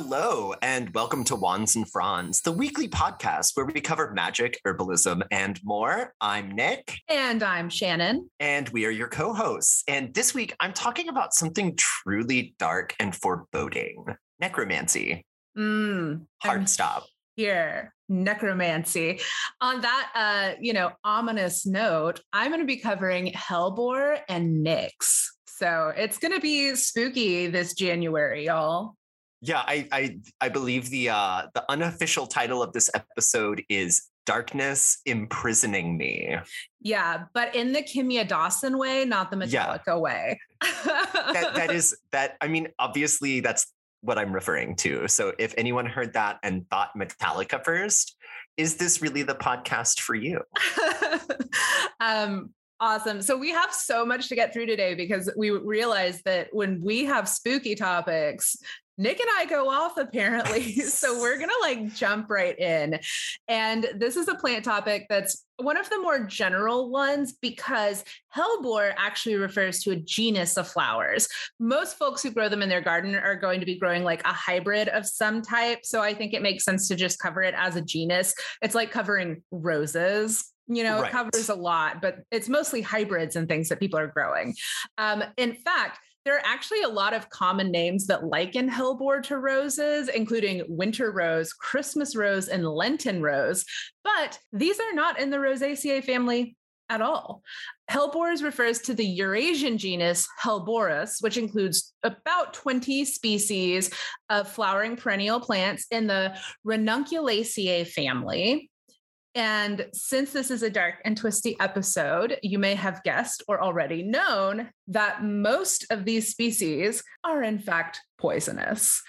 Hello, and welcome to Wands and Fronds, the weekly podcast where we cover magic, herbalism, and more. I'm Nick. And I'm Shannon. And we are your co hosts. And this week, I'm talking about something truly dark and foreboding necromancy. Mm, Hard stop. Here, necromancy. On that, uh, you know, ominous note, I'm going to be covering Hellebore and Nyx. So it's going to be spooky this January, y'all. Yeah, I I I believe the uh the unofficial title of this episode is Darkness Imprisoning Me. Yeah, but in the Kimya Dawson way, not the Metallica yeah. way. that that is that I mean, obviously that's what I'm referring to. So if anyone heard that and thought Metallica first, is this really the podcast for you? um Awesome. So we have so much to get through today because we realized that when we have spooky topics, Nick and I go off apparently. so we're going to like jump right in. And this is a plant topic that's one of the more general ones because hellebore actually refers to a genus of flowers. Most folks who grow them in their garden are going to be growing like a hybrid of some type. So I think it makes sense to just cover it as a genus. It's like covering roses you know right. it covers a lot but it's mostly hybrids and things that people are growing um, in fact there are actually a lot of common names that liken hellebore to roses, including winter rose, Christmas rose, and Lenten rose. But these are not in the Rosaceae family at all. Hellebores refers to the Eurasian genus Helleborus, which includes about 20 species of flowering perennial plants in the Ranunculaceae family. And since this is a dark and twisty episode, you may have guessed or already known that most of these species are in fact poisonous.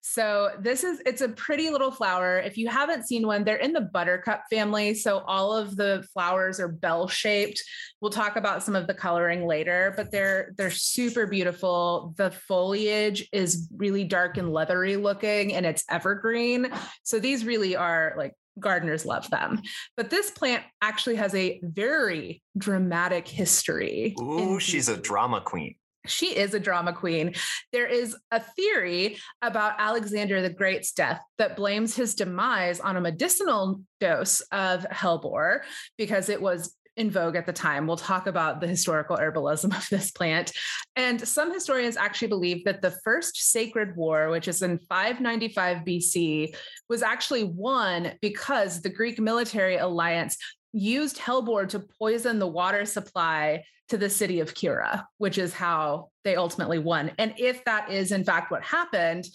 So this is it's a pretty little flower. If you haven't seen one, they're in the buttercup family, so all of the flowers are bell-shaped. We'll talk about some of the coloring later, but they're they're super beautiful. The foliage is really dark and leathery looking and it's evergreen. So these really are like gardeners love them. But this plant actually has a very dramatic history. Ooh, she's a drama queen. She is a drama queen. There is a theory about Alexander the Great's death that blames his demise on a medicinal dose of hellebore because it was in vogue at the time. We'll talk about the historical herbalism of this plant. And some historians actually believe that the first sacred war, which is in 595 BC, was actually won because the Greek military alliance used hellebore to poison the water supply to the city of Kirrha, which is how they ultimately won. And if that is in fact what happened,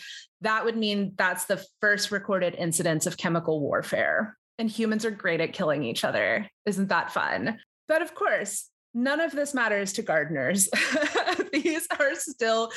that would mean that's the first recorded incidence of chemical warfare and humans are great at killing each other. Isn't that fun? But of course, none of this matters to gardeners. These are still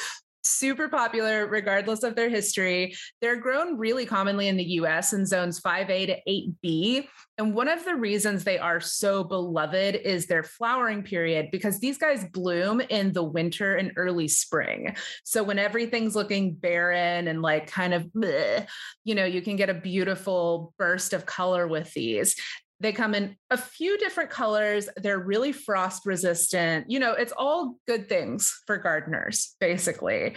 super popular regardless of their history. They're grown really commonly in the US in zones 5A to 8B. And one of the reasons they are so beloved is their flowering period because these guys bloom in the winter and early spring. So when everything's looking barren and like kind of, bleh, you know, you can get a beautiful burst of color with these. They come in a few different colors. They're really frost resistant. You know, it's all good things for gardeners, basically.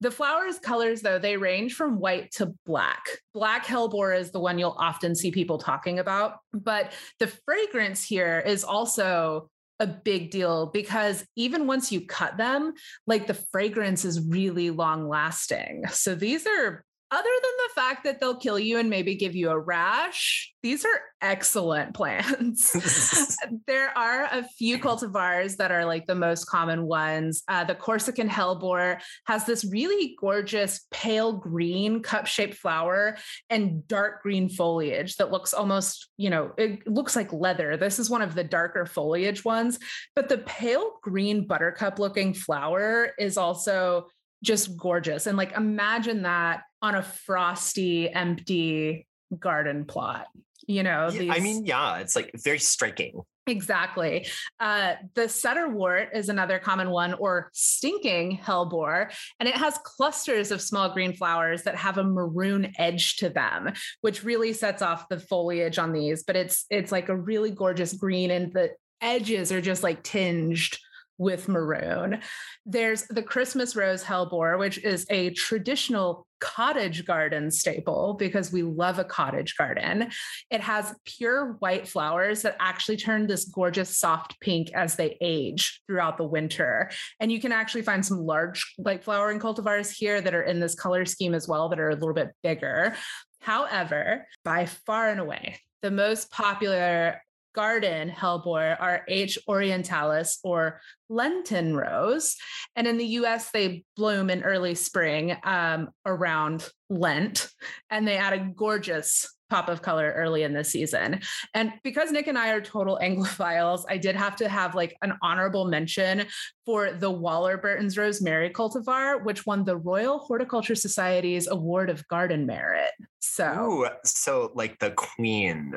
The flowers' colors, though, they range from white to black. Black hellebore is the one you'll often see people talking about. But the fragrance here is also a big deal because even once you cut them, like the fragrance is really long lasting. So these are other than the fact that they'll kill you and maybe give you a rash, these are excellent plants. there are a few cultivars that are like the most common ones. Uh, the Corsican hellebore has this really gorgeous pale green cup shaped flower and dark green foliage that looks almost, you know, it looks like leather. This is one of the darker foliage ones, but the pale green buttercup looking flower is also just gorgeous. And like imagine that on a frosty, empty garden plot. You know, yeah, these... I mean, yeah, it's like very striking. Exactly. Uh, the setterwort is another common one, or stinking hellebore, and it has clusters of small green flowers that have a maroon edge to them, which really sets off the foliage on these. But it's it's like a really gorgeous green, and the edges are just like tinged with maroon. There's the Christmas rose hellebore, which is a traditional cottage garden staple because we love a cottage garden. It has pure white flowers that actually turn this gorgeous soft pink as they age throughout the winter. And you can actually find some large like flowering cultivars here that are in this color scheme as well that are a little bit bigger. However, by far and away, the most popular garden hellebore are H. orientalis or Lenten rose. And in the US, they bloom in early spring um, around Lent, and they add a gorgeous pop of color early in the season. And because Nick and I are total Anglophiles, I did have to have like an honorable mention for the Walberton's Rosemary cultivar, which won the Royal Horticulture Society's Award of Garden Merit. So, Ooh, so like the queen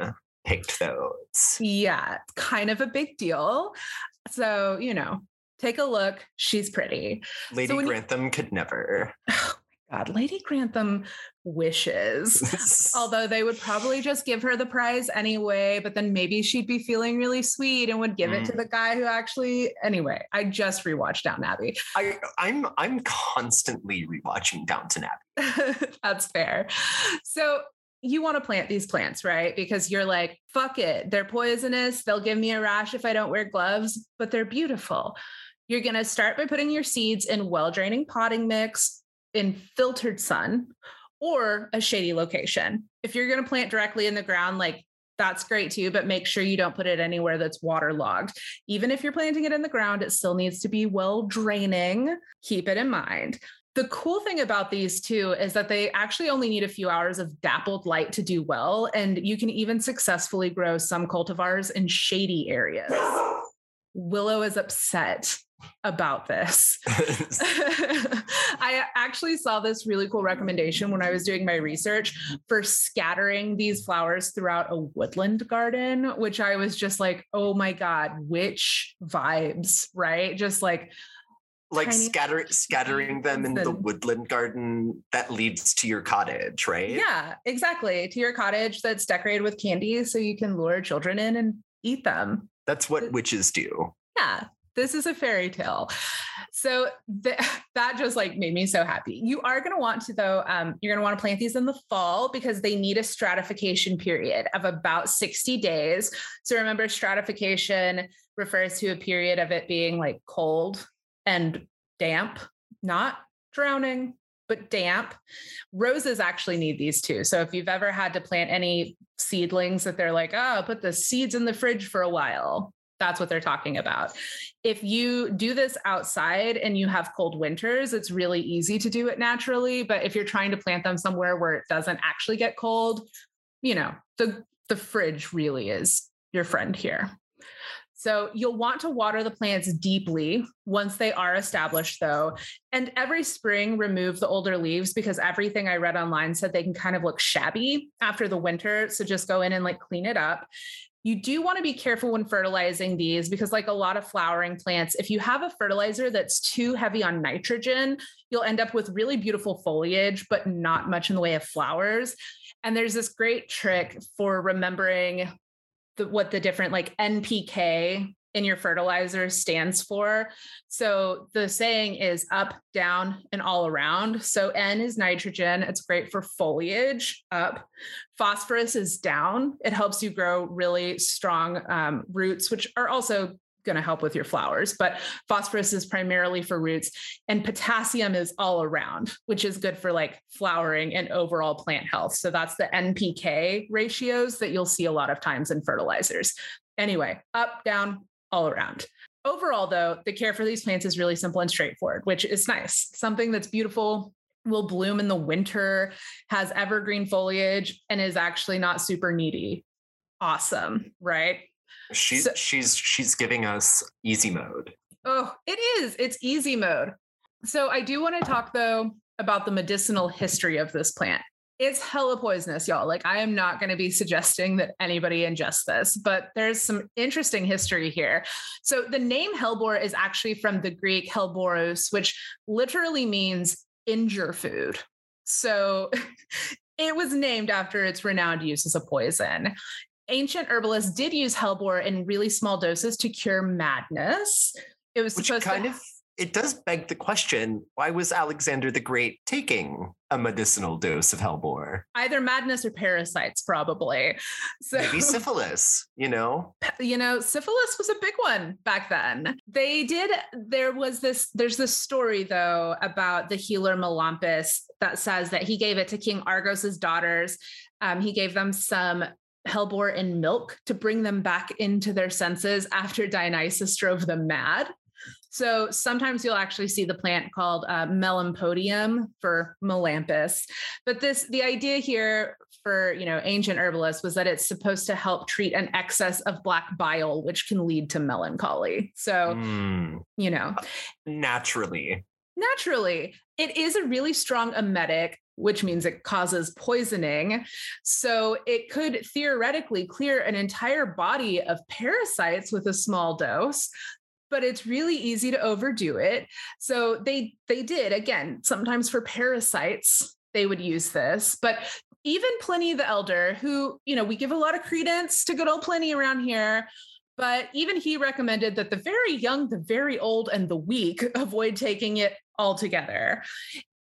picked those. Yeah, kind of a big deal. So, you know, take a look. She's pretty. Lady so Grantham you, could never. Oh my God, Lady Grantham wishes. Although they would probably just give her the prize anyway, but then maybe she'd be feeling really sweet and would give mm. it to mm. the guy who actually anyway, I just rewatched Downton Abbey. I I'm I'm constantly rewatching Downton Abbey. That's fair. So you want to plant these plants, right? Because you're like, fuck it. They're poisonous. They'll give me a rash if I don't wear gloves, but they're beautiful. You're going to start by putting your seeds in well draining potting mix in filtered sun or a shady location. If you're going to plant directly in the ground, like that's great too, but make sure you don't put it anywhere that's waterlogged. Even if you're planting it in the ground, it still needs to be well draining. Keep it in mind. The cool thing about these two is that they actually only need a few hours of dappled light to do well. And you can even successfully grow some cultivars in shady areas. Willow is upset about this. I actually saw this really cool recommendation when I was doing my research for scattering these flowers throughout a woodland garden, which I was just like, oh my God, which vibes, right? Just like like scatter, scattering them in the woodland garden that leads to your cottage, right? Yeah, exactly. To your cottage that's decorated with candy so you can lure children in and eat them. That's what witches do. Yeah. This is a fairy tale. So th- that just like made me so happy. You are going to want to though um, you're going to want to plant these in the fall because they need a stratification period of about 60 days. So remember stratification refers to a period of it being like cold and damp, not drowning, but damp. Roses actually need these too. So if you've ever had to plant any seedlings that they're like, oh, put the seeds in the fridge for a while, that's what they're talking about. If you do this outside and you have cold winters, it's really easy to do it naturally. But if you're trying to plant them somewhere where it doesn't actually get cold, you know, the the fridge really is your friend here. So you'll want to water the plants deeply once they are established, though. And every spring, remove the older leaves because everything I read online said they can kind of look shabby after the winter. So just go in and like clean it up. You do want to be careful when fertilizing these because, like a lot of flowering plants, if you have a fertilizer that's too heavy on nitrogen, you'll end up with really beautiful foliage, but not much in the way of flowers. And there's this great trick for remembering the, what the different like NPK in your fertilizer stands for. So the saying is up, down, and all around. So N is nitrogen. It's great for foliage, up. Phosphorus is down. It helps you grow really strong um, roots, which are also going to help with your flowers, but phosphorus is primarily for roots and potassium is all around, which is good for like flowering and overall plant health. So that's the NPK ratios that you'll see a lot of times in fertilizers. Anyway, up, down, all around. Overall, though, the care for these plants is really simple and straightforward, which is nice. Something that's beautiful, will bloom in the winter, has evergreen foliage, and is actually not super needy. Awesome, right? She's so, she's she's giving us easy mode. Oh, it is. It's easy mode. So I do want to talk though about the medicinal history of this plant. It's hella poisonous, y'all. Like I am not going to be suggesting that anybody ingest this, but there's some interesting history here. So the name hellebore is actually from the Greek helboros, which literally means injure food. So it was named after its renowned use as a poison ancient herbalists did use hellebore in really small doses to cure madness. It was Which supposed kind to of it does beg the question: Why was Alexander the Great taking a medicinal dose of hellebore? either madness or parasites, probably. So Maybe syphilis. You know, you know, syphilis was a big one back then. They did, there was this, there's this story though about the healer Melampus that says that he gave it to King Argos's daughters. Um, he gave them some hellebore in milk to bring them back into their senses after Dionysus drove them mad. So sometimes you'll actually see the plant called uh, melampodium for melampus. But this, the idea here for you know ancient herbalists was that it's supposed to help treat an excess of black bile, which can lead to melancholy. So Mm, you know, naturally. naturally, it is a really strong emetic, which means it causes poisoning. So it could theoretically clear an entire body of parasites with a small dose. But it's really easy to overdo it. So they they did again, sometimes for parasites, they would use this. But even Pliny the Elder, who, you know, we give a lot of credence to good old Pliny around here, but even he recommended that the very young, the very old, and the weak avoid taking it altogether.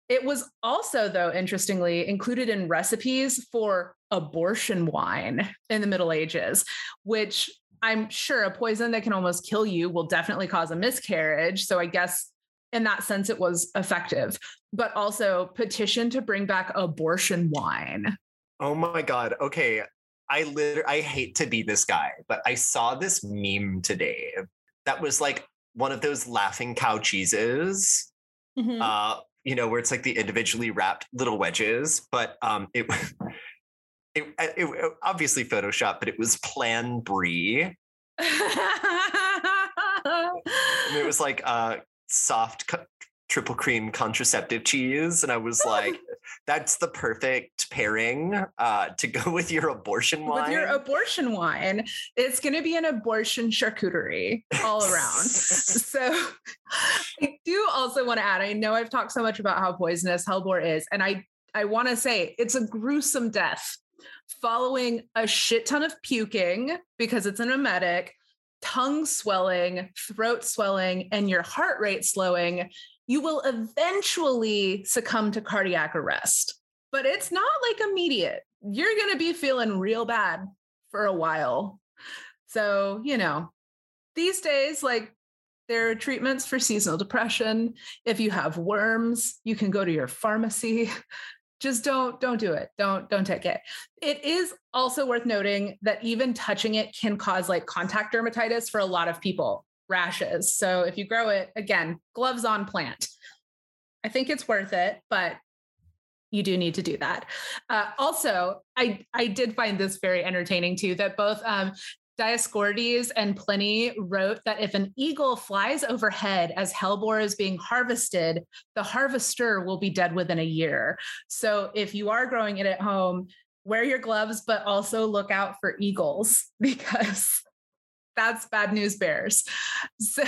It was also, though, interestingly, included in recipes for abortion wine in the Middle Ages, which I'm sure a poison that can almost kill you will definitely cause a miscarriage. So I guess in that sense, it was effective, but also petition to bring back abortion wine. Oh my god. Okay. I literally I hate to be this guy, but I saw this meme today that was like one of those laughing cow cheeses. Mhm. Uh, you know, where it's like the individually wrapped little wedges, but um it it, it, it obviously Photoshop, but it was Plan Brie. It was like uh soft triple cream contraceptive cheese. And I was like, that's the perfect pairing uh to go with your abortion wine. With your abortion wine, it's going to be an abortion charcuterie all around. so, I do also want to add I know I've talked so much about how poisonous hellebore is, and I, I want to say it's a gruesome death following a shit ton of puking because it's an emetic, tongue swelling, throat swelling, and your heart rate slowing. You will eventually succumb to cardiac arrest, but it's not like immediate. You're going to be feeling real bad for a while. So, you know, these days, like there are treatments for seasonal depression. If you have worms, you can go to your pharmacy. Just don't don't do it. Don't don't take it. It is also worth noting that even touching it can cause like contact dermatitis for a lot of people, rashes. So if you grow it, again, gloves on plant. I think it's worth it, but you do need to do that. Uh, also, I I did find this very entertaining too. That both um, Dioscorides and Pliny wrote that if an eagle flies overhead as hellebore is being harvested, the harvester will be dead within a year. So if you are growing it at home, wear your gloves, but also look out for eagles because that's bad news bears. So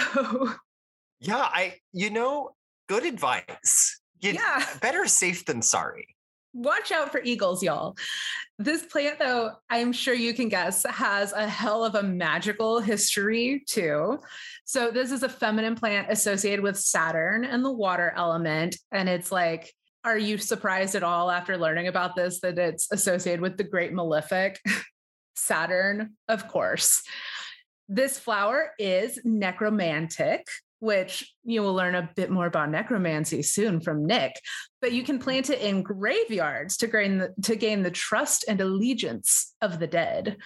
yeah, I you know, good advice. You, Yeah. Better safe than sorry. watch out for eagles, y'all. This plant, though, I'm sure you can guess, has a hell of a magical history too. So, this is a feminine plant associated with Saturn and the water element. And it's like, are you surprised at all after learning about this that it's associated with the great malefic? Saturn, of course. This flower is necromantic, which you will learn a bit more about necromancy soon from Nick. But you can plant it in graveyards to gain the, to gain the trust and allegiance of the dead.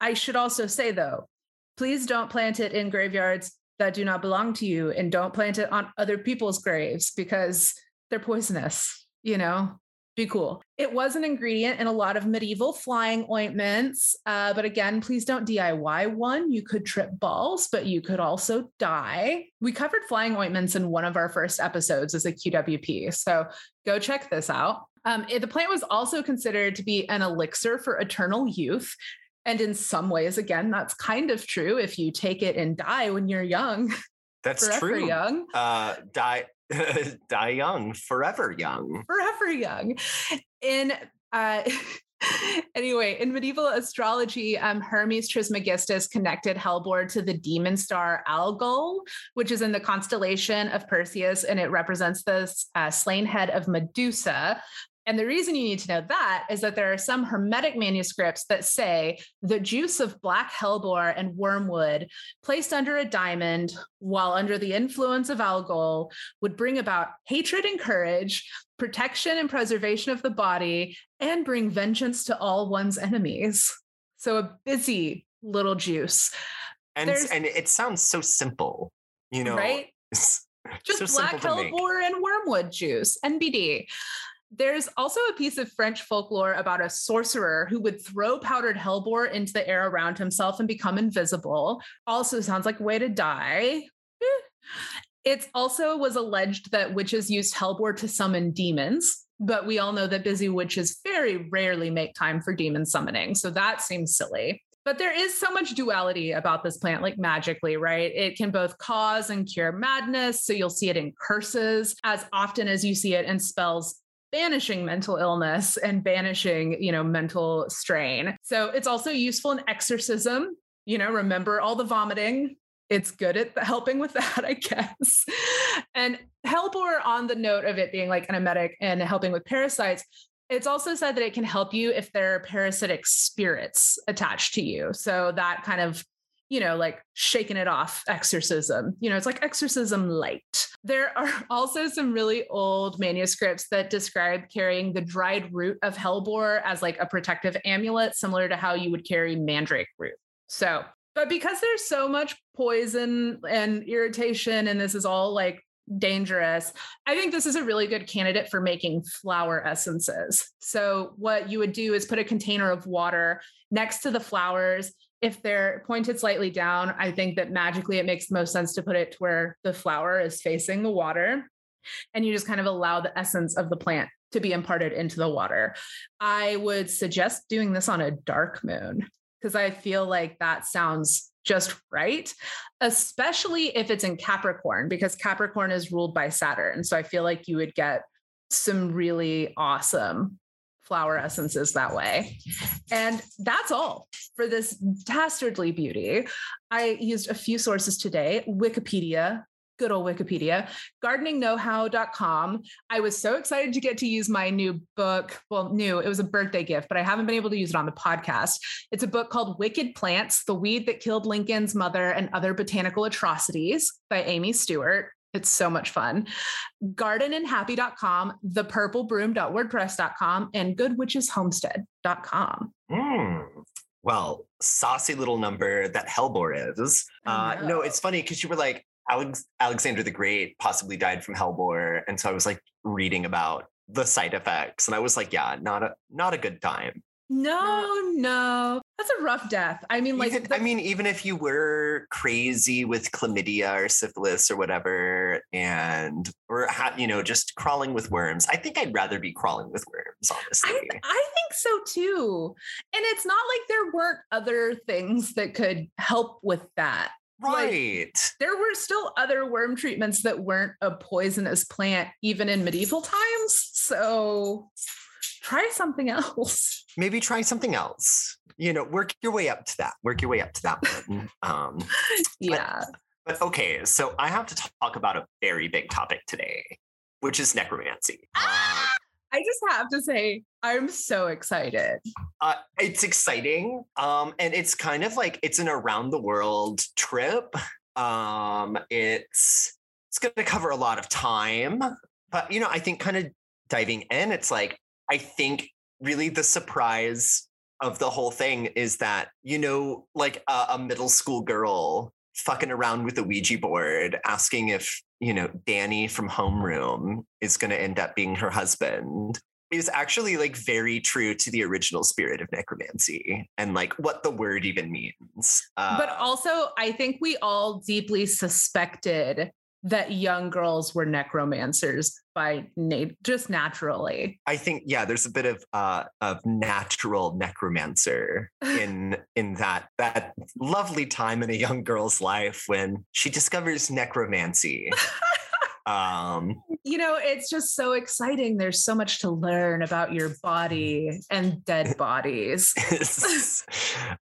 I should also say though, please don't plant it in graveyards that do not belong to you, and don't plant it on other people's graves because they're poisonous. You know, be cool. It was an ingredient in a lot of medieval flying ointments. Uh, but again, please don't DIY one. You could trip balls, but you could also die. We covered flying ointments in one of our first episodes as a QWP. So go check this out. Um, it- the plant was also considered to be an elixir for eternal youth. And in some ways, again, that's kind of true if you take it and die when you're young, That's forever true. young. Uh die die young, forever young. forever young. In uh Anyway, in medieval astrology, um, Hermes Trismegistus connected Hellebore to the demon star Algol, which is in the constellation of Perseus, and it represents the uh, slain head of Medusa, and the reason you need to know that is that there are some Hermetic manuscripts that say the juice of black hellebore and wormwood placed under a diamond while under the influence of algol would bring about hatred and courage, protection and preservation of the body, and bring vengeance to all one's enemies. So a busy little juice. And, and it sounds so simple, you know, right? Just so black hellebore and wormwood juice, NBD. There's also a piece of French folklore about a sorcerer who would throw powdered hellebore into the air around himself and become invisible. Also sounds like a way to die. It also was alleged that witches used hellebore to summon demons, but we all know that busy witches very rarely make time for demon summoning. So that seems silly. But there is so much duality about this plant, like magically, right? It can both cause and cure madness. So you'll see it in curses as often as you see it in spells banishing mental illness and banishing, you know, mental strain. So it's also useful in exorcism. You know, remember all the vomiting. It's good at helping with that, I guess. And Hellebore, on the note of it being like an emetic and helping with parasites, it's also said that it can help you if there are parasitic spirits attached to you. So that kind of you know, like shaking it off exorcism. You know, it's like exorcism light. There are also some really old manuscripts that describe carrying the dried root of hellebore as like a protective amulet, similar to how you would carry mandrake root. So, but because there's so much poison and irritation, and this is all like dangerous. I think this is a really good candidate for making flower essences. So, what you would do is put a container of water next to the flowers if they're pointed slightly down, I think that magically it makes most sense to put it to where the flower is facing the water. And you just kind of allow the essence of the plant to be imparted into the water. I would suggest doing this on a dark moon because I feel like that sounds just right, especially if it's in Capricorn, because Capricorn is ruled by Saturn. So I feel like you would get some really awesome flower essences that way. And that's all for this dastardly beauty. I used a few sources today Wikipedia, good old Wikipedia, gardeningknowhow.com. I was so excited to get to use my new book. Well, new, it was a birthday gift, but I haven't been able to use it on the podcast. It's a book called Wicked Plants The Weed That Killed Lincoln's Mother and Other Botanical Atrocities by Amy Stewart. It's so much fun. Gardenandhappy.com, thepurplebroom.wordpress.com, and goodwitcheshomestead.com. Mm. Well, saucy little number that Hellebore is. Uh, no, it's funny because you were like, Alex- Alexander the Great possibly died from Hellebore. And so I was like reading about the side effects. And I was like, yeah, not a not a good time. No, no. That's a rough death. I mean, like, even, I mean, even if you were crazy with chlamydia or syphilis or whatever, and or ha- you know, just crawling with worms, I think I'd rather be crawling with worms, honestly. I, I think so too. And it's not like there weren't other things that could help with that. Right. Like, there were still other worm treatments that weren't a poisonous plant, even in medieval times. So try something else. Maybe try something else. You know, work your way up to that. Work your way up to that one. Um, yeah. But, but okay, so I have to talk about a very big topic today, which is necromancy. Ah! I just have to say, I'm so excited. Uh, it's exciting. Um, and it's kind of like it's an around the world trip. Um, it's it's gonna cover a lot of time. But you know, I think kind of diving in, it's like I think really the surprise of the whole thing is that, you know, like a, a middle school girl fucking around with a Ouija board, asking if, you know, Danny from homeroom is going to end up being her husband is actually like very true to the original spirit of necromancy and like what the word even means. Uh, but also, I think we all deeply suspected that young girls were necromancers by nat- just naturally. I think yeah, there's a bit of uh, of natural necromancer in in that that lovely time in a young girl's life when she discovers necromancy. Um, you know, it's just so exciting. There's so much to learn about your body and dead bodies.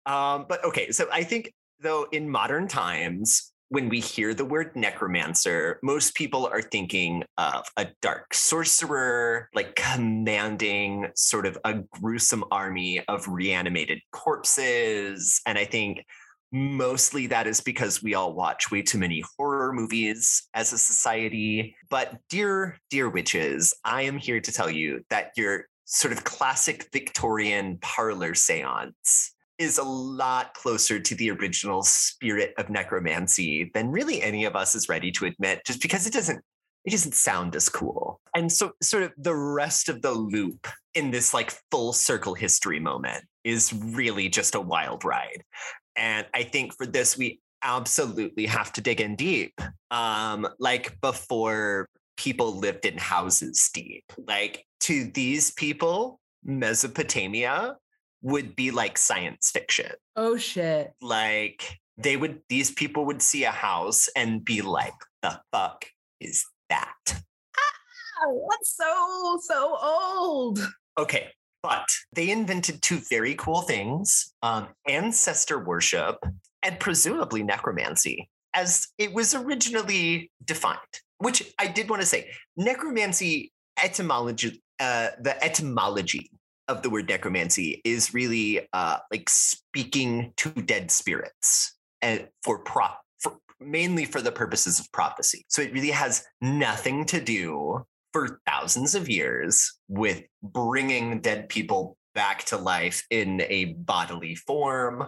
um, but okay, so I think though in modern times, when we hear the word necromancer, most people are thinking of a dark sorcerer, like commanding sort of a gruesome army of reanimated corpses. And I think mostly that is because we all watch way too many horror movies as a society. But, dear, dear witches, I am here to tell you that your sort of classic Victorian parlor seance is a lot closer to the original spirit of necromancy than really any of us is ready to admit, just because it doesn't it doesn't sound as cool. And so sort of the rest of the loop in this like full circle history moment is really just a wild ride. And I think for this, we absolutely have to dig in deep. Um, like before people lived in houses deep. Like to these people, Mesopotamia would be like science fiction. Oh shit. Like they would these people would see a house and be like, the fuck is that? Ah, that's so so old. Okay. But they invented two very cool things um, ancestor worship and presumably necromancy, as it was originally defined. Which I did want to say necromancy etymology, uh, the etymology of the word necromancy is really uh, like speaking to dead spirits and for prop for, mainly for the purposes of prophecy. So it really has nothing to do for thousands of years with bringing dead people back to life in a bodily form.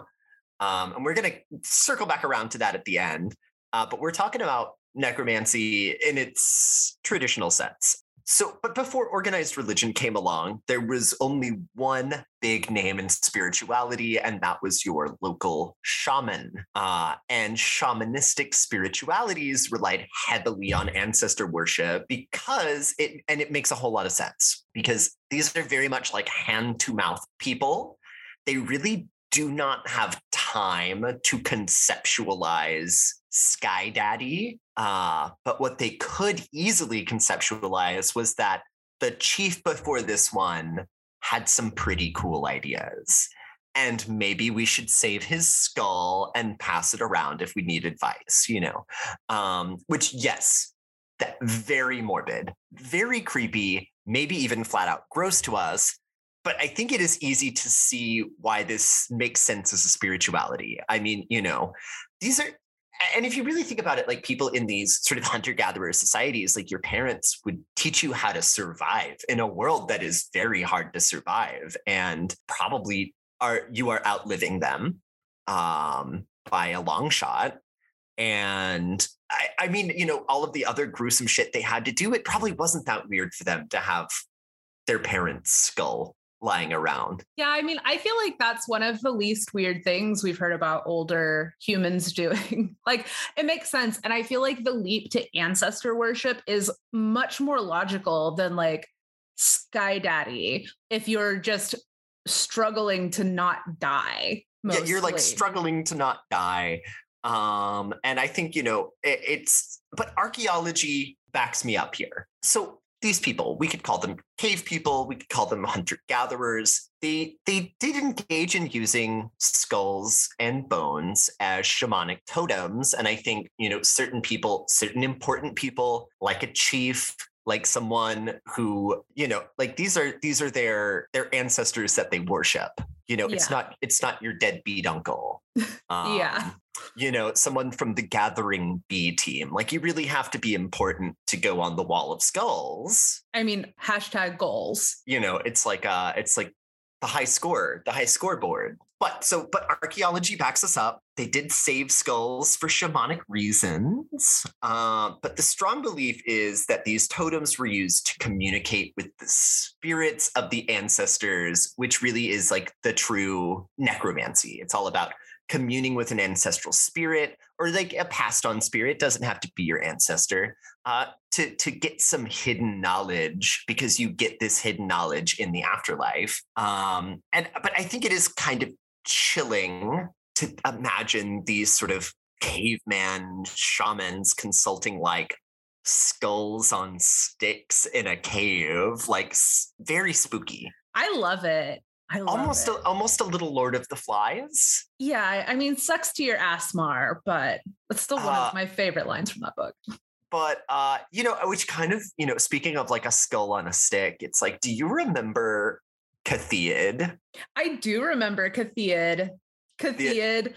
Um, and we're going to circle back around to that at the end. Uh, but we're talking about necromancy in its traditional sense. So, but before organized religion came along, there was only one big name in spirituality, and that was your local shaman. Uh, and shamanistic spiritualities relied heavily on ancestor worship because it, and it makes a whole lot of sense because these are very much like hand to mouth people. They really do not have time to conceptualize Sky Daddy. Uh, but what they could easily conceptualize was that the chief before this one had some pretty cool ideas. And maybe we should save his skull and pass it around if we need advice, you know? Um, which, yes, that very morbid, very creepy, maybe even flat out gross to us. But I think it is easy to see why this makes sense as a spirituality. I mean, you know, these are and if you really think about it, like people in these sort of hunter gatherer societies, like your parents would teach you how to survive in a world that is very hard to survive and probably are you are outliving them um, by a long shot. And I, I mean, you know, all of the other gruesome shit they had to do, it probably wasn't that weird for them to have their parents' skull lying around. Yeah, I mean, I feel like that's one of the least weird things we've heard about older humans doing. like, it makes sense. And I feel like the leap to ancestor worship is much more logical than like Sky Daddy if you're just struggling to not die. Mostly. Yeah, you're like struggling to not die. Um, and I think, you know, it, it's, but archaeology backs me up here. So these people we could call them cave people we could call them hunter gatherers they they did engage in using skulls and bones as shamanic totems and i think you know certain people certain important people like a chief like someone who you know like these are these are their their ancestors that they worship you know yeah. it's not it's not your deadbeat uncle um, yeah you know, someone from the Gathering B team. Like you really have to be important to go on the wall of skulls. I mean, hashtag goals. You know, it's like uh it's like the high score, the high scoreboard. But so, but archaeology backs us up. They did save skulls for shamanic reasons. Uh, but the strong belief is that these totems were used to communicate with the spirits of the ancestors, which really is like the true necromancy. It's all about communing with an ancestral spirit or like a passed on spirit doesn't have to be your ancestor uh, to to get some hidden knowledge because you get this hidden knowledge in the afterlife um, and but i think it is kind of chilling to imagine these sort of caveman shamans consulting like skulls on sticks in a cave, like very spooky. I love it. I love almost it. A, almost a little Lord of the Flies. Yeah, I mean, sucks to your Asmar, but it's still one uh, of my favorite lines from that book. But uh, you know, which kind of, you know, speaking of like a skull on a stick, it's like, do you remember Cathiad? I do remember Cathiad. Cathiad,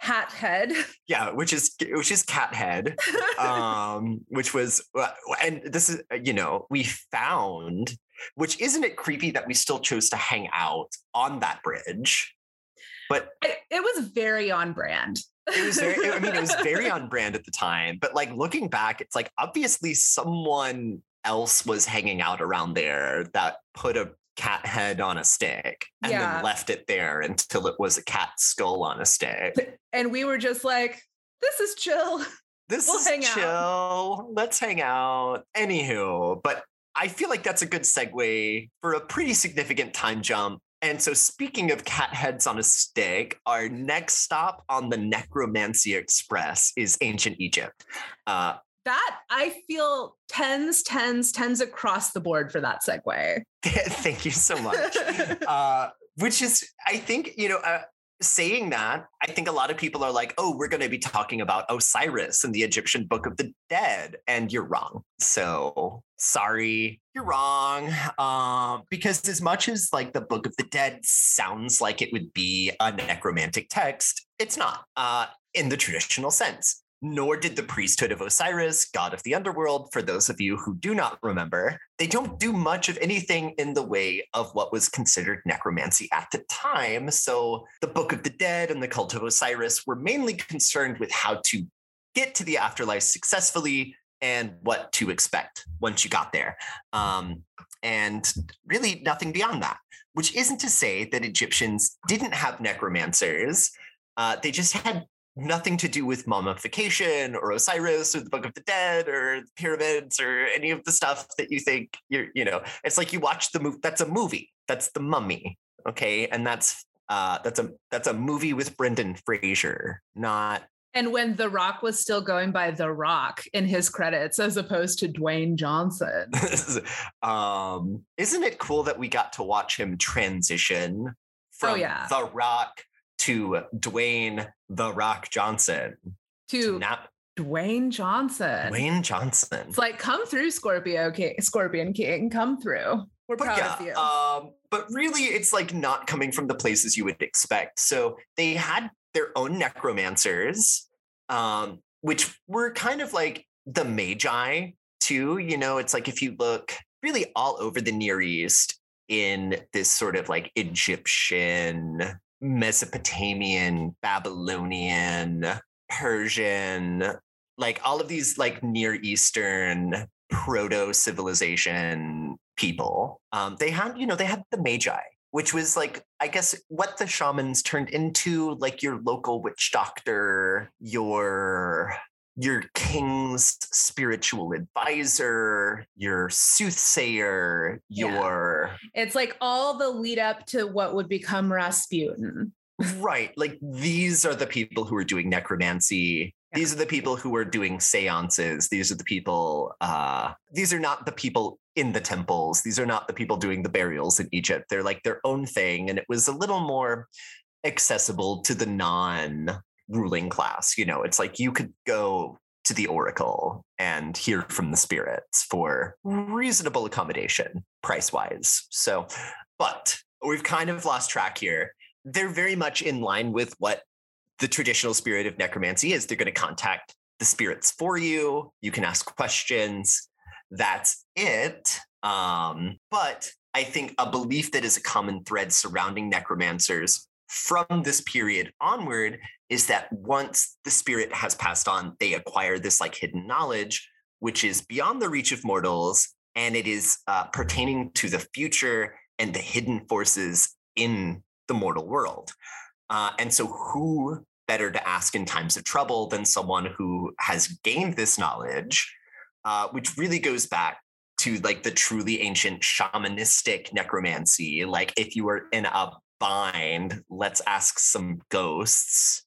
cat head. Yeah, which is which is cat head. um, which was uh, and this is you know, we found which isn't it creepy that we still chose to hang out on that bridge? But it, it was very on brand. it was very, I mean, it was very on brand at the time. But like looking back, it's like obviously someone else was hanging out around there that put a cat head on a stick and yeah. then left it there until it was a cat skull on a stick. And we were just like, this is chill. This we'll is chill. Out. Let's hang out. Anywho, but I feel like that's a good segue for a pretty significant time jump. And so, speaking of cat heads on a stick, our next stop on the Necromancy Express is ancient Egypt. Uh, that I feel tens, tens, tens across the board for that segue. Thank you so much. uh, which is, I think, you know, uh, saying that, I think a lot of people are like, oh, we're going to be talking about Osiris and the Egyptian Book of the Dead. And you're wrong. So sorry, you're wrong. Um, because as much as like the Book of the Dead sounds like it would be a necromantic text, it's not uh, in the traditional sense nor did the priesthood of Osiris, god of the underworld. For those of you who do not remember, they don't do much of anything in the way of what was considered necromancy at the time. So the Book of the Dead and the cult of Osiris were mainly concerned with how to get to the afterlife successfully and what to expect once you got there. Um, and really nothing beyond that, which isn't to say that Egyptians didn't have necromancers. Uh, they just had nothing to do with mummification or Osiris or the Book of the Dead or the pyramids or any of the stuff that you think you're, you know, it's like you watch the movie. That's a movie. That's the mummy. Okay. And that's uh that's a that's a movie with Brendan Fraser, not and when The Rock was still going by The Rock in his credits as opposed to Dwayne Johnson. um, isn't it cool that we got to watch him transition oh, from oh, yeah. The Rock to Dwayne the Rock Johnson. To, to Dwayne Johnson. Dwayne Johnson. It's like come through Scorpio King, Scorpion King, come through. We're but proud yeah, of you. Um, but really, it's like not coming from the places you would expect. So they had their own necromancers, um, which were kind of like the magi too. You know, it's like if you look really all over the Near East in this sort of like Egyptian Mesopotamian, Babylonian, Persian, like all of these like Near Eastern proto civilization people. Um, they had, you know, they had the Magi, which was like, I guess, what the shamans turned into, like your local witch doctor, your your king's spiritual advisor, your soothsayer, your yeah. It's like all the lead up to what would become Rasputin. Right. Like these are the people who are doing necromancy. Yeah. These are the people who are doing seances. These are the people uh these are not the people in the temples. These are not the people doing the burials in Egypt. They're like their own thing and it was a little more accessible to the non ruling class. You know, it's like you could go to the oracle and hear from the spirits for reasonable accommodation price wise. So, but we've kind of lost track here. They're very much in line with what the traditional spirit of necromancy is. They're going to contact the spirits for you. You can ask questions. That's it. Um, but I think a belief that is a common thread surrounding necromancers from this period onward is that once the spirit has passed on, they acquire this like hidden knowledge, which is beyond the reach of mortals, and it is uh, pertaining to the future and the hidden forces in the mortal world. Uh, and so, who better to ask in times of trouble than someone who has gained this knowledge, uh, which really goes back to like the truly ancient shamanistic necromancy. Like, if you were in a bind, let's ask some ghosts.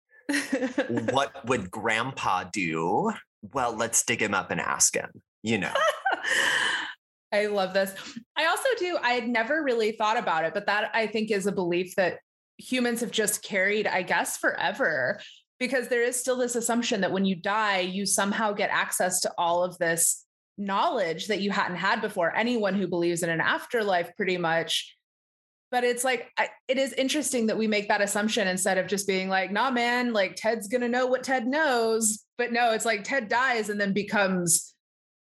What would grandpa do? Well, let's dig him up and ask him. you know. I love this. I also do, I had never really thought about it, but that I think is a belief that humans have just carried, I guess, forever. Because there is still this assumption that when you die, you somehow get access to all of this knowledge that you hadn't had before. Anyone who believes in an afterlife, pretty much. But it's like, I, it is interesting that we make that assumption instead of just being like, nah, man, like Ted's to know what Ted knows. But no, it's like Ted dies and then becomes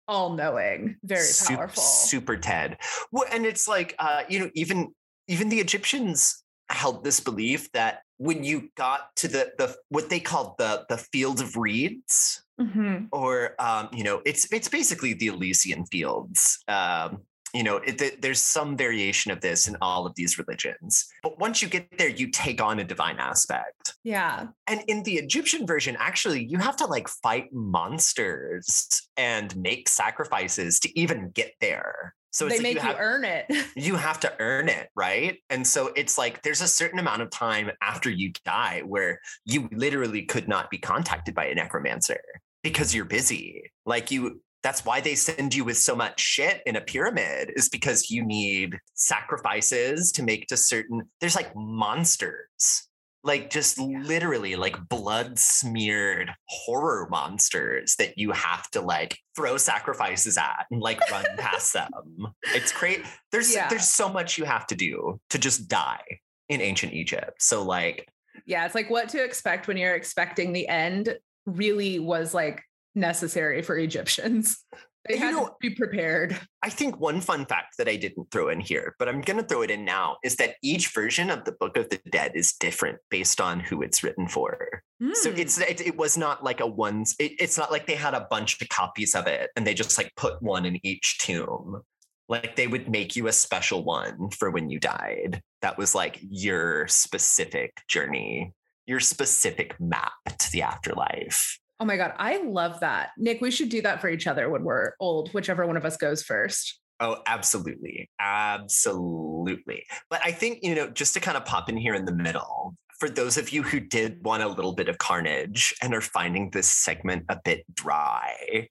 all knowing, very powerful. Super, super Ted. Well, and it's like, uh, you know, even even the Egyptians held this belief that when you got to the the what they called the the field of reeds, mm-hmm. or um, you know, it's it's basically the Elysian fields. Um, you know, it, there's some variation of this in all of these religions. But once you get there, you take on a divine aspect. Yeah. And in the Egyptian version, actually, you have to like fight monsters and make sacrifices to even get there. So they like make you, have, you earn it. you have to earn it, right? And so it's like there's a certain amount of time after you die where you literally could not be contacted by a necromancer because you're busy. Like you that's why they send you with so much shit in a pyramid is because you need sacrifices to make to certain there's like monsters. Like just literally like blood smeared horror monsters that you have to like throw sacrifices at and like run past them. It's great there's yeah. there's so much you have to do to just die in ancient egypt. So like yeah it's like what to expect when you're expecting the end really was like necessary for Egyptians. They had know, to be prepared. I think one fun fact that I didn't throw in here, but I'm going to throw it in now, is that each version of the Book of the Dead is different based on who it's written for. Mm. So hmm. it's it, it, was not like a one. It, it's not like they had a bunch of copies of it and they just like put one in each tomb. Like they would make you a special one for when you died. That was like your specific journey, your specific map to the afterlife. Oh my God. I love that. Nick, we should do that for each other when we're old, whichever one of us goes first. Oh, absolutely. Absolutely. But I think, you know, just to kind of pop in here in the middle, for those of you who did want a little bit of carnage and are finding this segment a bit dry,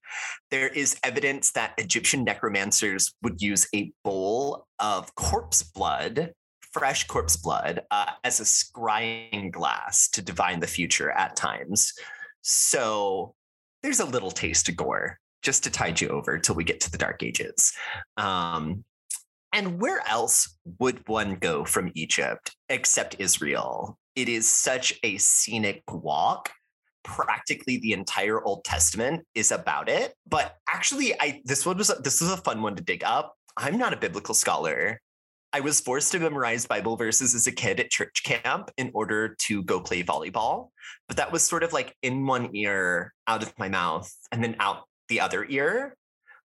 there is evidence that Egyptian necromancers would use a bowl of corpse blood, fresh corpse blood, uh, as a scrying glass to divine the future at times. So there's a little taste of gore just to tide you over till we get to the Dark Ages. Um, and where else would one go from Egypt except Israel? It is such a scenic walk. Practically the entire Old Testament is about it. But actually, I this one was this was a fun one to dig up. I'm not a biblical scholar. I was forced to memorize Bible verses as a kid at church camp in order to go play volleyball. But that was sort of like in one ear, out of my mouth, and then out the other ear.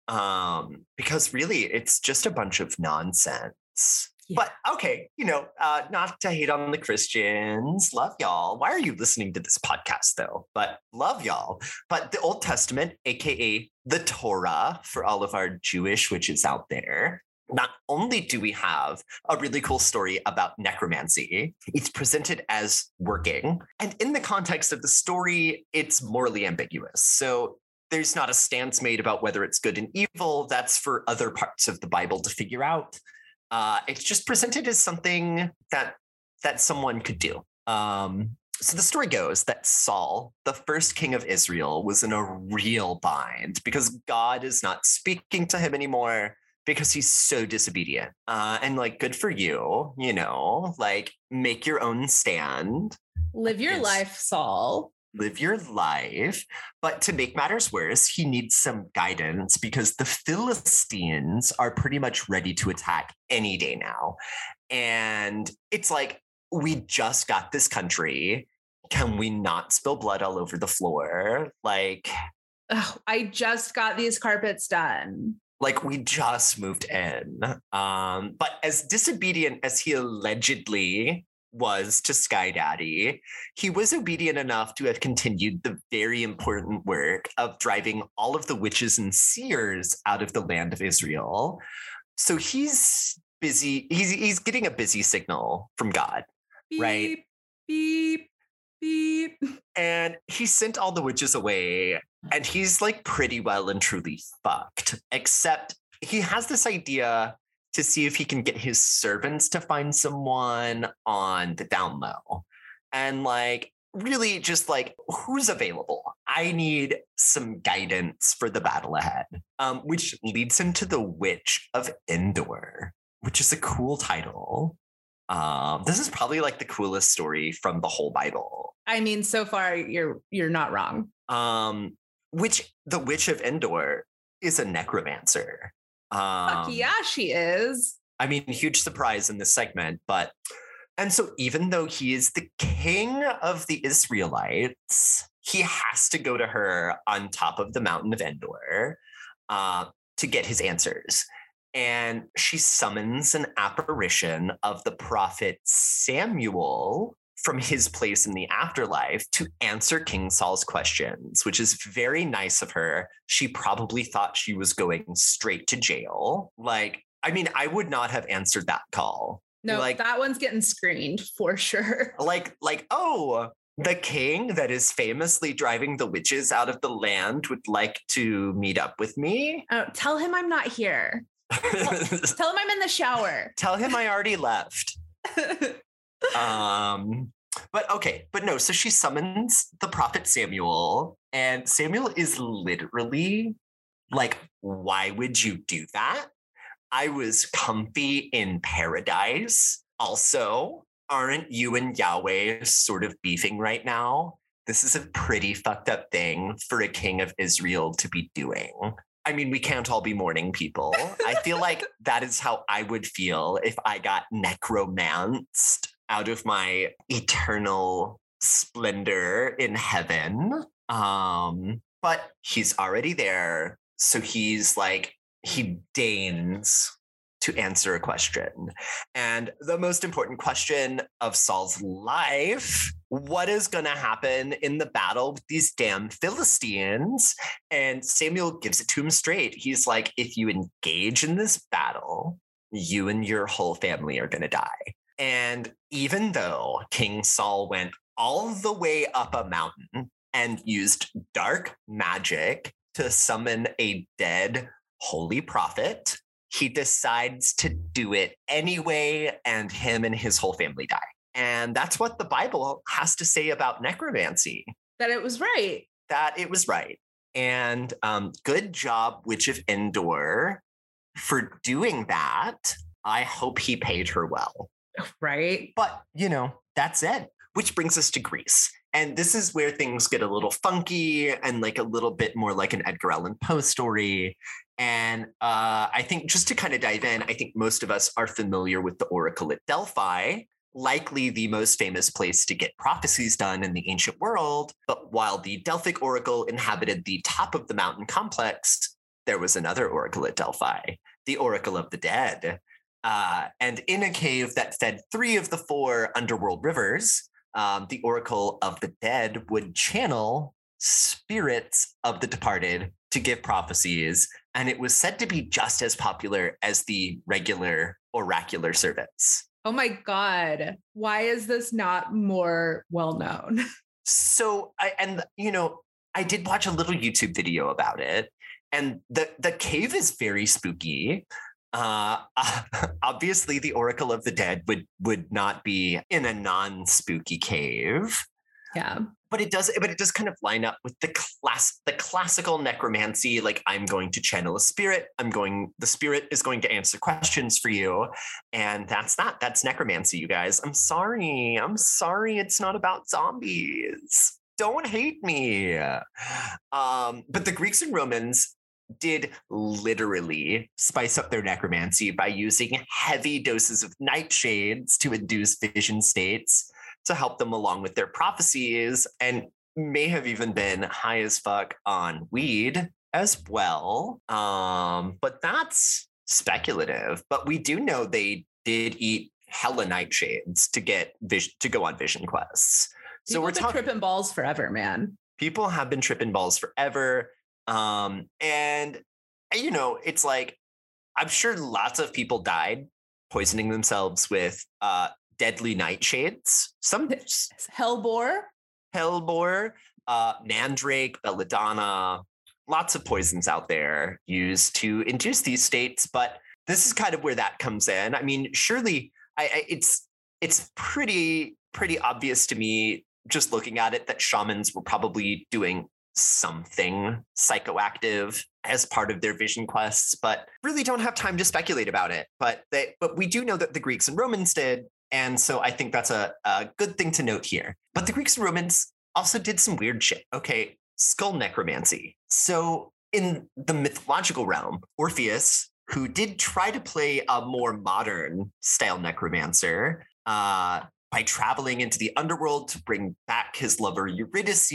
Um, because really it's just a bunch of nonsense. Yeah. But okay, you know, uh, not to hate on the Christians, love y'all. Why are you listening to this podcast though? But love y'all. But the Old Testament, aka the Torah, for all of our Jewish witches out there, not only do we have a really cool story about necromancy, it's presented as working. And in the context of the story, it's morally ambiguous. So there's not a stance made about whether it's good and evil. That's for other parts of the Bible to figure out. Uh, it's just presented as something that that someone could do. Um, so the story goes that Saul, the first king of Israel, was in a real bind because God is not speaking to him anymore because he's so disobedient. Uh, and like, good for you, you know, like make your own stand. Live your life, Saul. Live your life. But to make matters worse, he needs some guidance because the Philistines are pretty much ready to attack any day now. And it's like, we just got this country. Can we not spill blood all over the floor? Like, I just got these carpets done like we just moved in. Um, but as disobedient as he allegedly was to Sky Daddy, he was obedient enough to have continued the very important work of driving all of the witches and seers out of the land of Israel. So he's busy, he's he's getting a busy signal from God, beep, right? Beep. Beep. And he sent all the witches away, and he's like pretty well and truly fucked, except he has this idea to see if he can get his servants to find someone on the down low. And like, really just like who's available i need some guidance for the battle ahead um, which leads him to the witch of endor which is a cool title um, this is probably like the coolest story from the whole bible I mean, so far you're you're not wrong. um, which the witch of endor is a necromancer um, Fuck yeah, she is. I mean, huge surprise in this segment, but and so even though he is the king of the Israelites, he has to go to her on top of the mountain of Endor uh, to get his answers. And she summons an apparition of the prophet Samuel from his place in the afterlife to answer King Saul's questions, which is very nice of her. She probably thought she was going straight to jail. Like, I mean, I would not have answered that call. No, Like- that one's getting screened for sure. Like, like, oh, the king that is famously driving the witches out of the land would like to meet up with me. Oh, tell him I'm not here. Tell him I'm in the shower. Tell him I already left. Um, but okay, but no, so she summons the prophet Samuel, and Samuel is literally like, why would you do that? I was comfy in paradise. Also, aren't you and Yahweh sort of beefing right now? This is a pretty fucked up thing for a king of Israel to be doing. I mean, we can't all be morning people. I feel like that is how I would feel if I got necromanced out of my eternal splendor in heaven. Um, but he's already there. So he's like, he deigns to answer a question. And the most important question of Saul's life what is going to happen in the battle with these damn Philistines? And Samuel gives it to him straight. He's like, if you engage in this battle, you and your whole family are going to die. And even though King Saul went all the way up a mountain and used dark magic to summon a dead holy prophet, he decides to do it anyway, and him and his whole family die. And that's what the Bible has to say about necromancy that it was right. that it was right. And um, good job, Witch of Endor, for doing that. I hope he paid her well. Right. But, you know, that's it. Which brings us to Greece. And this is where things get a little funky and like a little bit more like an Edgar Allan Poe story. And uh, I think just to kind of dive in, I think most of us are familiar with the Oracle at Delphi, likely the most famous place to get prophecies done in the ancient world. But while the Delphic Oracle inhabited the top of the mountain complex, there was another Oracle at Delphi, the Oracle of the Dead. Uh, and in a cave that fed three of the four underworld rivers, um, the Oracle of the Dead would channel spirits of the departed to give prophecies. And it was said to be just as popular as the regular oracular service. Oh my God. Why is this not more well known? So I and you know, I did watch a little YouTube video about it, and the the cave is very spooky. Uh, obviously, the Oracle of the Dead would would not be in a non spooky cave, Yeah. but it does. But it does kind of line up with the class the classical necromancy. Like I'm going to channel a spirit. I'm going. The spirit is going to answer questions for you, and that's that. That's necromancy, you guys. I'm sorry. I'm sorry. It's not about zombies. Don't hate me. Um, but the Greeks and Romans did literally spice up their necromancy by using heavy doses of nightshades to induce vision states to help them along with their prophecies and may have even been high as fuck on weed as well. Um, but that's speculative. But we do know they did eat hella nightshades to get vision to go on vision quests. So People we're been talking tripping balls forever, man. people have been tripping balls forever. Um, and you know, it's like I'm sure lots of people died poisoning themselves with uh deadly nightshades. Some Hellbore. hellebore, uh, mandrake, belladonna, lots of poisons out there used to induce these states. But this is kind of where that comes in. I mean, surely I, I, it's it's pretty pretty obvious to me just looking at it that shamans were probably doing something psychoactive as part of their vision quests, but really don't have time to speculate about it. But they, but we do know that the Greeks and Romans did, and so I think that's a, a good thing to note here. But the Greeks and Romans also did some weird shit. Okay, skull necromancy. So in the mythological realm, Orpheus, who did try to play a more modern style necromancer, uh, by traveling into the underworld to bring back his lover Eurydice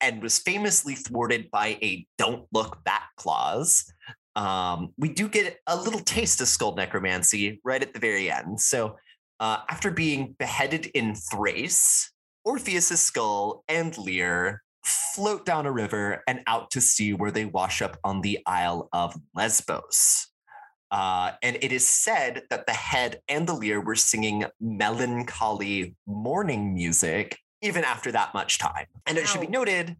and was famously thwarted by a don't look back clause. Um, we do get a little taste of skull necromancy right at the very end. So, uh, after being beheaded in Thrace, Orpheus's skull and lyre float down a river and out to sea where they wash up on the Isle of Lesbos. Uh, and it is said that the head and the lyre were singing melancholy mourning music even after that much time. And it should be noted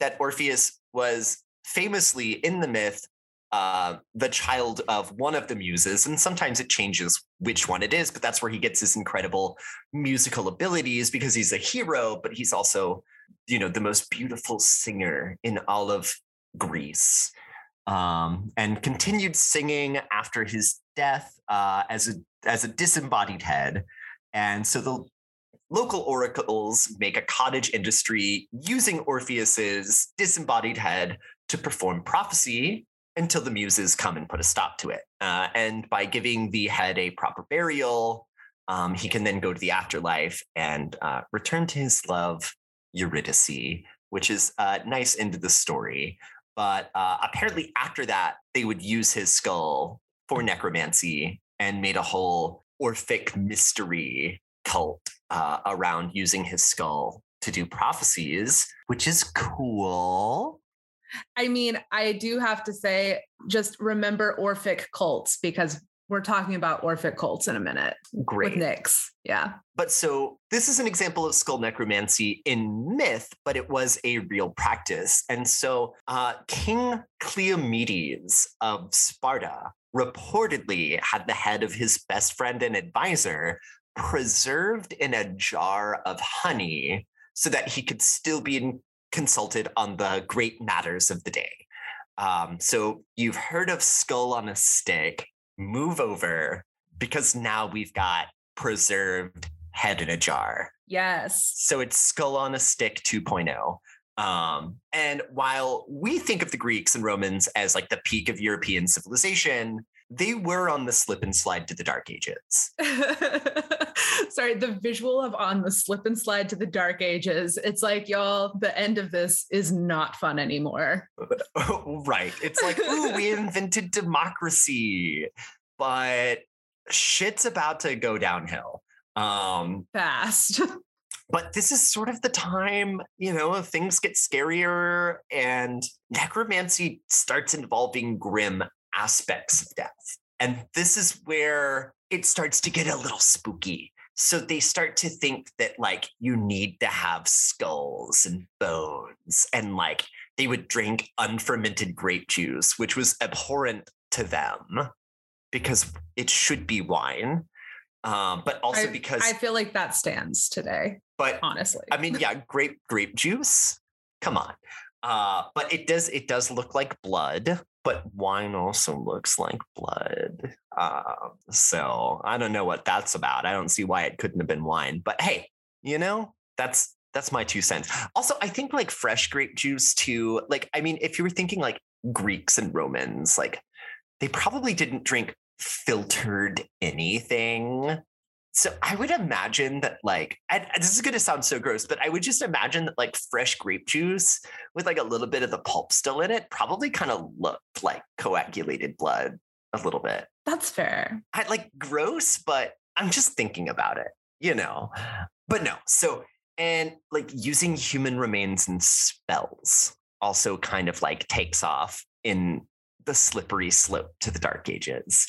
that Orpheus was famously in the myth uh, the child of one of the muses, and sometimes it changes which one it is, but that's where he gets his incredible musical abilities because he's a hero, but he's also, you know, the most beautiful singer in all of Greece. Um, and continued singing after his death uh, as a as a disembodied head. And so the local oracles make a cottage industry using Orpheus's disembodied head to perform prophecy until the muses come and put a stop to it. Uh, and by giving the head a proper burial, um, he can then go to the afterlife and uh, return to his love, Eurydice, which is a uh, nice end of the story. But uh, apparently, after that, they would use his skull for necromancy and made a whole Orphic mystery cult uh, around using his skull to do prophecies, which is cool. I mean, I do have to say, just remember Orphic cults because we're talking about Orphic cults in a minute. Great. With Nyx. Yeah. But so this is an example of skull necromancy in myth, but it was a real practice. And so uh, King Cleomenes of Sparta reportedly had the head of his best friend and advisor preserved in a jar of honey so that he could still be consulted on the great matters of the day. Um, so you've heard of skull on a stick, move over because now we've got preserved head in a jar. Yes. So it's skull on a stick 2.0. Um, and while we think of the Greeks and Romans as like the peak of European civilization, they were on the slip and slide to the dark ages. Sorry, the visual of on the slip and slide to the dark ages. It's like, y'all, the end of this is not fun anymore. right. It's like, ooh, we invented democracy, but shit's about to go downhill. Um fast. but this is sort of the time, you know, things get scarier and necromancy starts involving grim aspects of death. And this is where it starts to get a little spooky. So they start to think that like you need to have skulls and bones and like they would drink unfermented grape juice, which was abhorrent to them because it should be wine. Um, but also I, because I feel like that stands today. But honestly, I mean, yeah, grape grape juice. Come on. Uh, but it does it does look like blood but wine also looks like blood. Uh, so I don't know what that's about. I don't see why it couldn't have been wine. But hey, you know, that's that's my two cents. Also, I think like fresh grape juice too. Like, I mean, if you were thinking like Greeks and Romans, like they probably didn't drink filtered anything so I would imagine that like I, this is going to sound so gross, but I would just imagine that like fresh grape juice with like a little bit of the pulp still in it probably kind of looked like coagulated blood a little bit. That's fair. I like gross, but I'm just thinking about it, you know. But no. So and like using human remains and spells also kind of like takes off in the slippery slope to the dark ages.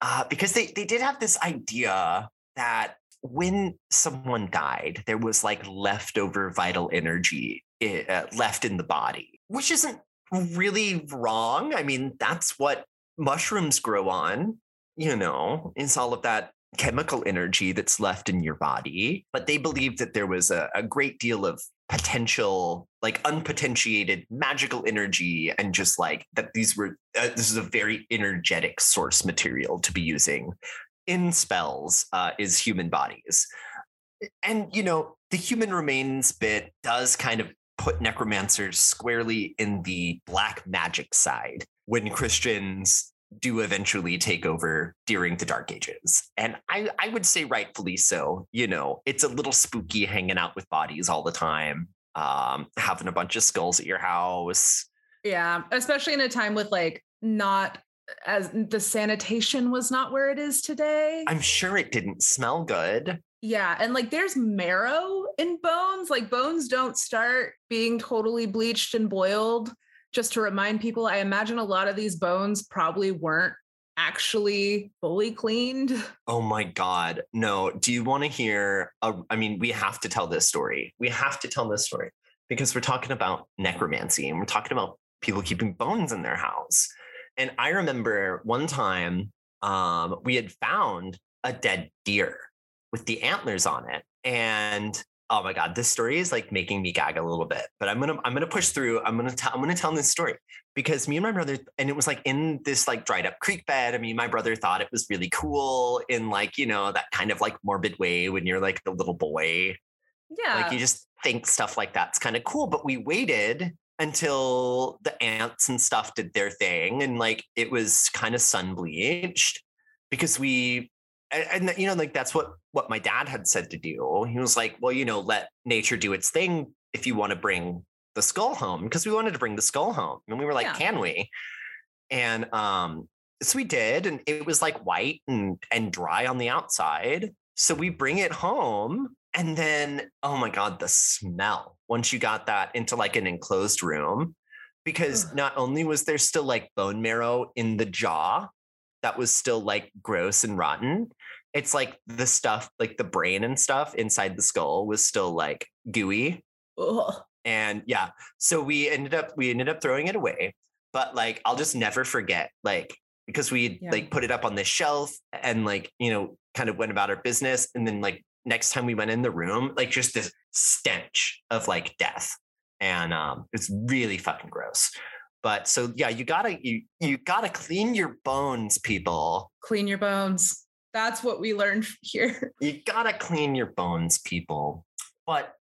Uh, because they they did have this idea that when someone died, there was like leftover vital energy uh, left in the body, which isn't really wrong. I mean, that's what mushrooms grow on, you know, it's all of that chemical energy that's left in your body. But they believed that there was a, a great deal of potential, like unpotentiated magical energy, and just like that these were, uh, this is a very energetic source material to be using in spells uh, is human bodies. And, you know, the human remains bit does kind of put necromancers squarely in the black magic side when Christians do eventually take over during the dark ages and i i would say rightfully so you know it's a little spooky hanging out with bodies all the time um having a bunch of skulls at your house yeah especially in a time with like not as the sanitation was not where it is today i'm sure it didn't smell good yeah and like there's marrow in bones like bones don't start being totally bleached and boiled just to remind people, I imagine a lot of these bones probably weren't actually fully cleaned. Oh my God. No. Do you want to hear? A, I mean, we have to tell this story. We have to tell this story because we're talking about necromancy and we're talking about people keeping bones in their house. And I remember one time um, we had found a dead deer with the antlers on it. And oh my god this story is like making me gag a little bit but i'm gonna i'm gonna push through i'm gonna tell i'm gonna tell this story because me and my brother and it was like in this like dried up creek bed i mean my brother thought it was really cool in like you know that kind of like morbid way when you're like the little boy yeah like you just think stuff like that's kind of cool but we waited until the ants and stuff did their thing and like it was kind of sun bleached because we and, and you know like that's what what my dad had said to do he was like well you know let nature do its thing if you want to bring the skull home because we wanted to bring the skull home and we were like yeah. can we and um so we did and it was like white and and dry on the outside so we bring it home and then oh my god the smell once you got that into like an enclosed room because not only was there still like bone marrow in the jaw that was still like gross and rotten it's like the stuff like the brain and stuff inside the skull was still like gooey Ugh. and yeah so we ended up we ended up throwing it away but like i'll just never forget like because we yeah. like put it up on the shelf and like you know kind of went about our business and then like next time we went in the room like just this stench of like death and um it's really fucking gross but so yeah you gotta you you gotta clean your bones people clean your bones that's what we learned here. You gotta clean your bones, people. But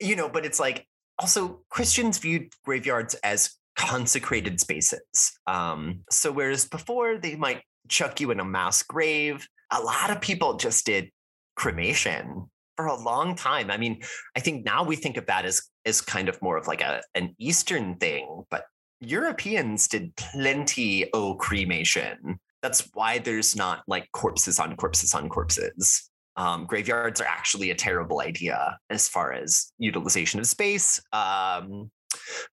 you know, but it's like also Christians viewed graveyards as consecrated spaces. Um, so whereas before they might chuck you in a mass grave, a lot of people just did cremation for a long time. I mean, I think now we think of that as as kind of more of like a an Eastern thing, but Europeans did plenty of cremation that's why there's not like corpses on corpses on corpses. Um, graveyards are actually a terrible idea as far as utilization of space. Um,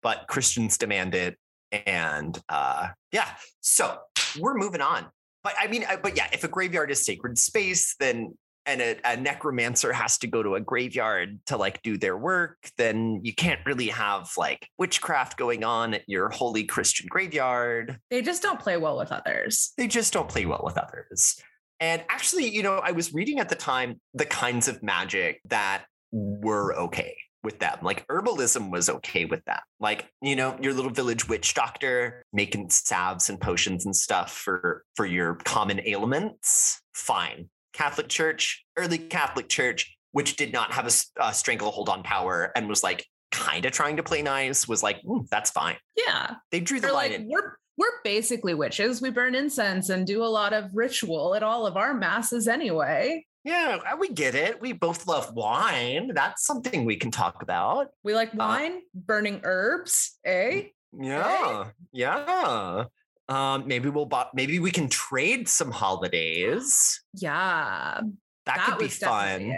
but Christians demand it. And uh, yeah, so we're moving on. But I mean, but yeah, if a graveyard is sacred space, then and a, a, necromancer has to go to a graveyard to like do their work, then you can't really have like witchcraft going on at your holy Christian graveyard. They just don't play well with others. They just don't play well with others. And actually, you know, I was reading at the time the kinds of magic that were okay with them. Like herbalism was okay with that. Like, you know, your little village witch doctor making salves and potions and stuff for for your common ailments, fine. Catholic Church, early Catholic Church, which did not have a, a stranglehold on power and was like kind of trying to play nice, was like, mm, that's fine. Yeah. They drew the They're line. Like, in. We're we're basically witches. We burn incense and do a lot of ritual at all of our masses anyway. Yeah, uh, we get it. We both love wine. That's something we can talk about. We like uh wine, uh, burning herbs, eh? Yeah, eh? yeah. Um, maybe we'll buy, maybe we can trade some holidays. Yeah. That, that could be fun.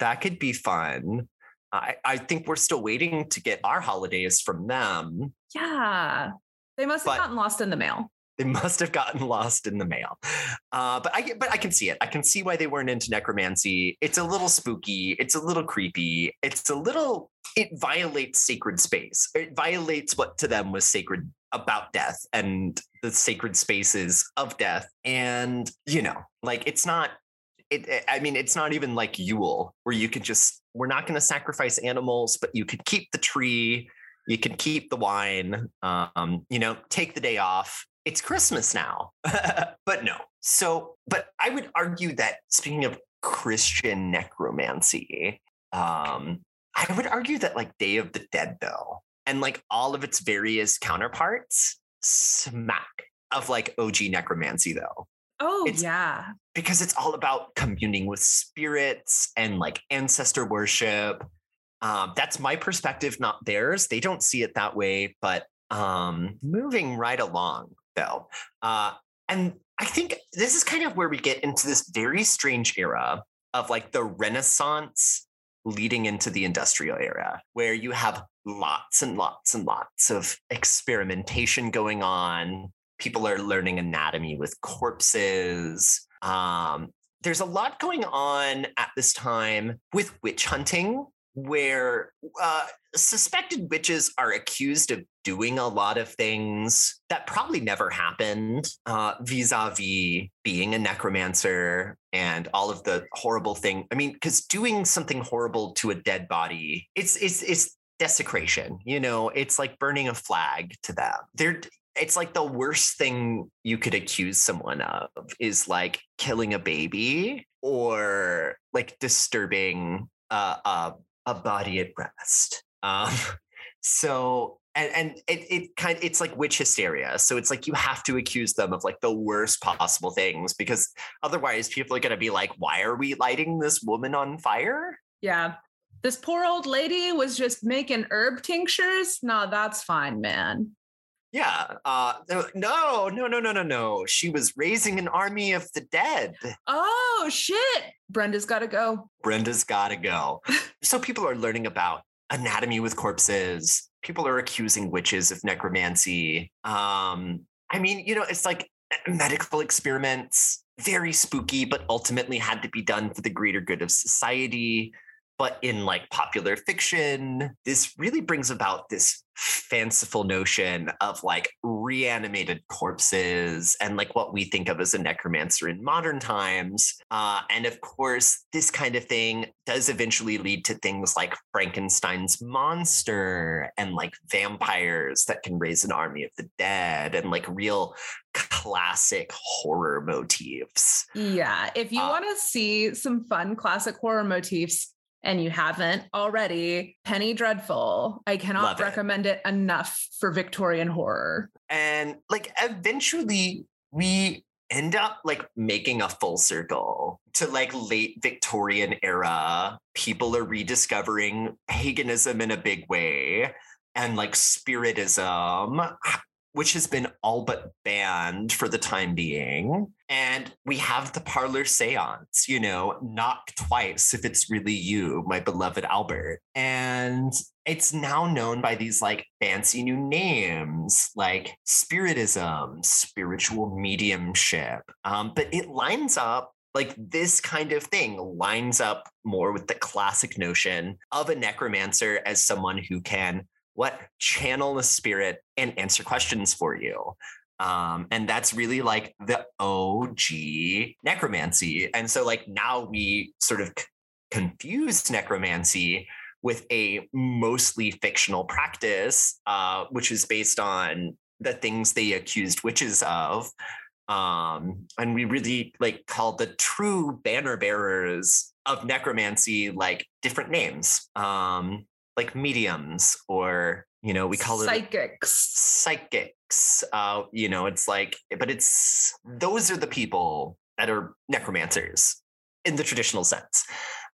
That could be fun. I, I think we're still waiting to get our holidays from them. Yeah. They must have gotten lost in the mail. They must have gotten lost in the mail. Uh, but I but I can see it. I can see why they weren't into necromancy. It's a little spooky. It's a little creepy. It's a little. It violates sacred space. It violates what to them was sacred about death and the sacred spaces of death. And you know, like it's not. It, I mean, it's not even like Yule, where you could just. We're not going to sacrifice animals, but you could keep the tree you can keep the wine um, you know take the day off it's Christmas now. but no. So, but I would argue that speaking of Christian necromancy, um, I would argue that like Day of the Dead, though, and like all of its various counterparts, smack of like OG necromancy, though. Oh, it's, yeah. Because it's all about communing with spirits and like ancestor worship. Um, that's my perspective, not theirs. They don't see it that way, but um, moving right along though. Uh, and I think this is kind of where we get into this very strange era of like the Renaissance leading into the industrial era, where you have lots and lots and lots of experimentation going on. People are learning anatomy with corpses. Um, there's a lot going on at this time with witch hunting where uh, suspected witches are accused of doing a lot of things that probably never happened uh, vis-a-vis being a necromancer and all of the horrible thing i mean because doing something horrible to a dead body it's it's it's desecration you know it's like burning a flag to them they're it's like the worst thing you could accuse someone of is like killing a baby or like disturbing uh, a body at rest. Um, so and and it, it kind it's like witch hysteria. So it's like you have to accuse them of like the worst possible things because otherwise people are gonna be like, why are we lighting this woman on fire? Yeah. This poor old lady was just making herb tinctures. No, that's fine, man. Yeah. Uh, no, no, no, no, no, no. She was raising an army of the dead. Oh, shit. Brenda's got to go. Brenda's got to go. so people are learning about anatomy with corpses. People are accusing witches of necromancy. Um, I mean, you know, it's like eh, medical experiments, very spooky, but ultimately had to be done for the greater good of society. But in like popular fiction, this really brings about this fanciful notion of like reanimated corpses and like what we think of as a necromancer in modern times. Uh, and of course, this kind of thing does eventually lead to things like Frankenstein's monster and like vampires that can raise an army of the dead and like real classic horror motifs. Yeah. If you uh, want to see some fun classic horror motifs, and you haven't already, Penny Dreadful. I cannot recommend it. it enough for Victorian horror. And like eventually we end up like making a full circle to like late Victorian era. People are rediscovering paganism in a big way and like spiritism which has been all but banned for the time being. And we have the parlor seance, you know, knock twice if it's really you, my beloved Albert. And it's now known by these like fancy new names like spiritism, spiritual mediumship. Um, but it lines up like this kind of thing lines up more with the classic notion of a necromancer as someone who can what channel the spirit and answer questions for you. Um, and that's really like the og necromancy. And so like now we sort of c- confuse necromancy with a mostly fictional practice uh, which is based on the things they accused witches of. Um, and we really like call the true banner bearers of necromancy like different names. Um, like mediums or you know we call psychics. it psychics Psychics. uh you know it's like but it's those are the people that are necromancers in the traditional sense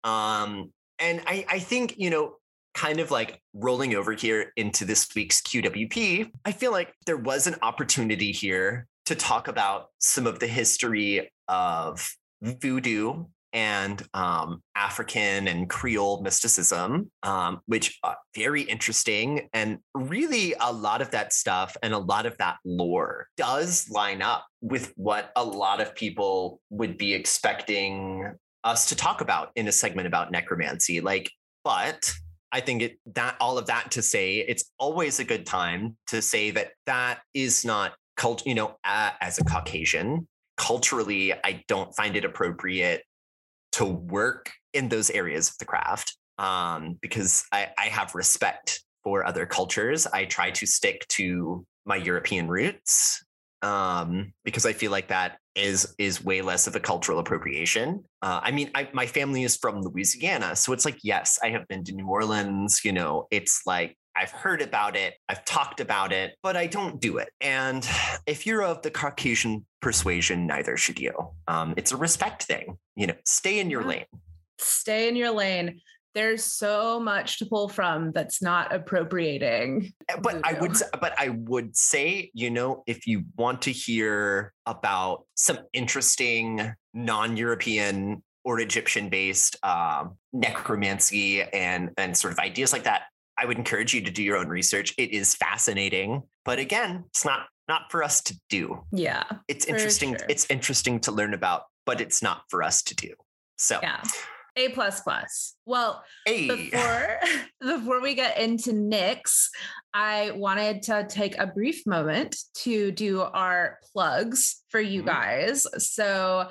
um and i i think you know kind of like rolling over here into this week's qwp i feel like there was an opportunity here to talk about some of the history of voodoo and um, African and Creole mysticism, um, which are very interesting. And really, a lot of that stuff and a lot of that lore does line up with what a lot of people would be expecting us to talk about in a segment about necromancy. Like, but I think it that all of that to say it's always a good time to say that that is not cult. You know, uh, as a Caucasian, culturally, I don't find it appropriate to work in those areas of the craft um, because I, I have respect for other cultures. I try to stick to my European roots um, because I feel like that is is way less of a cultural appropriation. Uh, I mean, I, my family is from Louisiana, so it's like yes, I have been to New Orleans. You know, it's like I've heard about it, I've talked about it, but I don't do it. And if you're of the Caucasian persuasion, neither should you. Um, it's a respect thing. You know, stay in your lane. Stay in your lane there's so much to pull from that's not appropriating eh, but i would but i would say you know if you want to hear about some interesting non-european or egyptian based um, necromancy and and sort of ideas like that i would encourage you to do your own research it is fascinating but again it's not not for us to do yeah it's interesting sure. it's interesting to learn about but it's not for us to do so yeah a plus plus. Well, hey. before before we get into Nyx, I wanted to take a brief moment to do our plugs for you mm-hmm. guys. So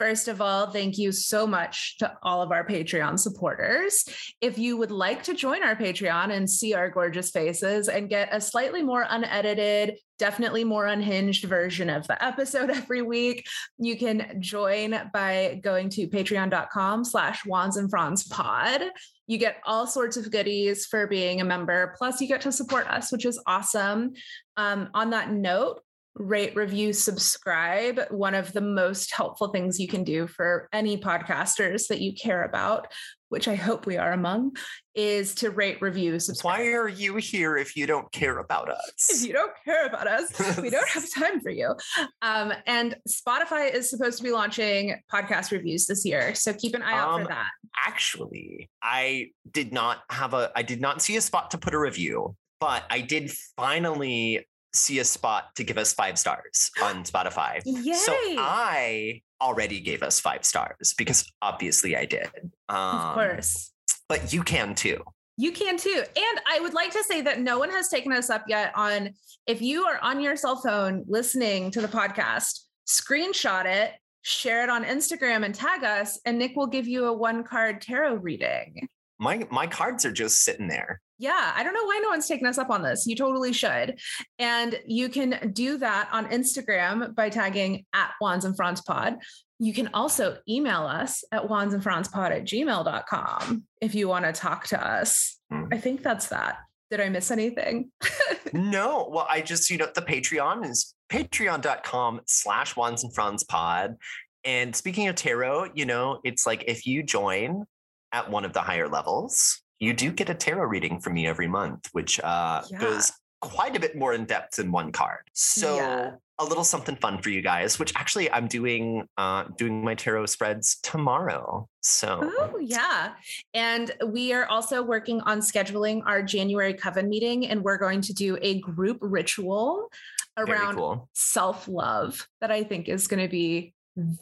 First of all, thank you so much to all of our Patreon supporters. If you would like to join our Patreon and see our gorgeous faces and get a slightly more unedited, definitely more unhinged version of the episode every week, you can join by going to patreon.com slash wands and fronds pod. You get all sorts of goodies for being a member. Plus, you get to support us, which is awesome. Um, on that note, rate, review, subscribe. One of the most helpful things you can do for any podcasters that you care about, which I hope we are among, is to rate, review, subscribe. Why are you here if you don't care about us? If you don't care about us, we don't have time for you. Um, and Spotify is supposed to be launching podcast reviews this year, so keep an eye out um, for that. Actually, I did not have a, I did not see a spot to put a review but I did finally see a spot to give us five stars on Spotify. Yay. So I already gave us five stars because obviously I did. Um, of course. But you can too. You can too. And I would like to say that no one has taken us up yet on if you are on your cell phone listening to the podcast, screenshot it, share it on Instagram and tag us, and Nick will give you a one card tarot reading. My my cards are just sitting there yeah, I don't know why no one's taken us up on this. You totally should. And you can do that on Instagram by tagging at Wands and Fronds Pod. You can also email us at wands and fronds pod at gmail.com if you want to talk to us. Mm. I think that's that. Did I miss anything? no. Well, I just, you know, the Patreon is patreon.com slash wands and fronds pod. And speaking of tarot, you know, it's like if you join at one of the higher levels, you do get a tarot reading from me every month, which uh, yeah. goes quite a bit more in depth than one card. So yeah. a little something fun for you guys, which actually I'm doing uh, doing my tarot spreads tomorrow. So oh yeah, and we are also working on scheduling our January coven meeting, and we're going to do a group ritual around cool. self love that I think is going to be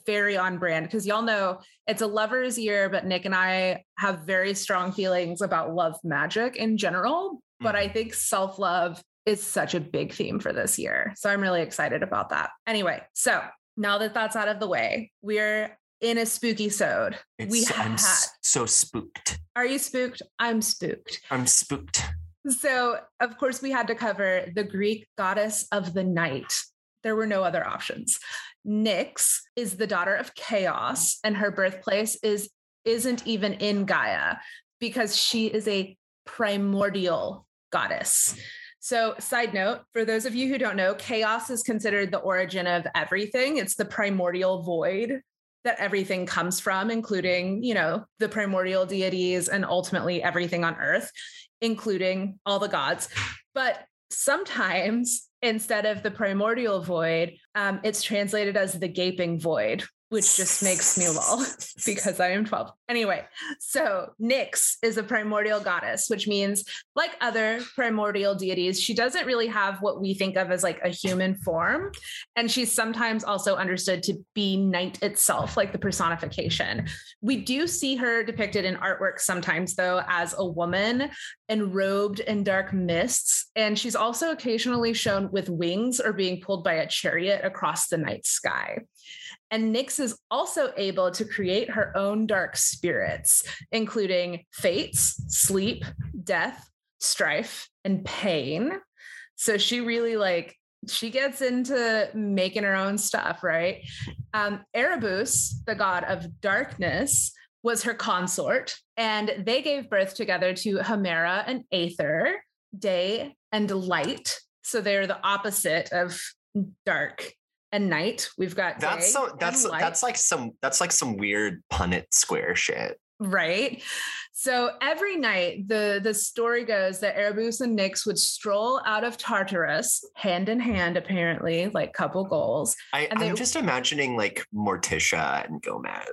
very on brand because y'all know it's a lover's year, but Nick and I have very strong feelings about love magic in general. But I mm-hmm. think self love is such a big theme for this year. So I'm really excited about that. Anyway, so now that that's out of the way, we're in a spooky sode. We I'm so spooked. Are you spooked? I'm spooked. I'm spooked. So, of course, we had to cover the Greek goddess of the night. There were no other options. Nyx is the daughter of chaos, mm. and her birthplace is isn't even in Gaia because she is a primordial goddess. So, side note for those of you who don't know, chaos is considered the origin of everything. It's the primordial void that everything comes from, including, you know, the primordial deities and ultimately everything on earth, including all the gods. But sometimes instead of the primordial void, um, it's translated as the gaping void which just makes me lol because I am 12. Anyway, so Nyx is a primordial goddess, which means, like other primordial deities, she doesn't really have what we think of as like a human form. And she's sometimes also understood to be night itself, like the personification. We do see her depicted in artwork sometimes, though, as a woman enrobed in dark mists. And she's also occasionally shown with wings or being pulled by a chariot across the night sky. And Nyx is also able to create her own dark spirits, including fates, sleep, death, strife, and pain. So she really like she gets into making her own stuff, right? Um, Erebus, the god of darkness, was her consort, and they gave birth together to Hemera and Aether, day and light. So they're the opposite of dark and night. We've got that's so that's that's like some that's like some weird Punnett square shit right so every night the the story goes that erebus and nyx would stroll out of tartarus hand in hand apparently like couple goals. I, and i'm just imagining like morticia and gomez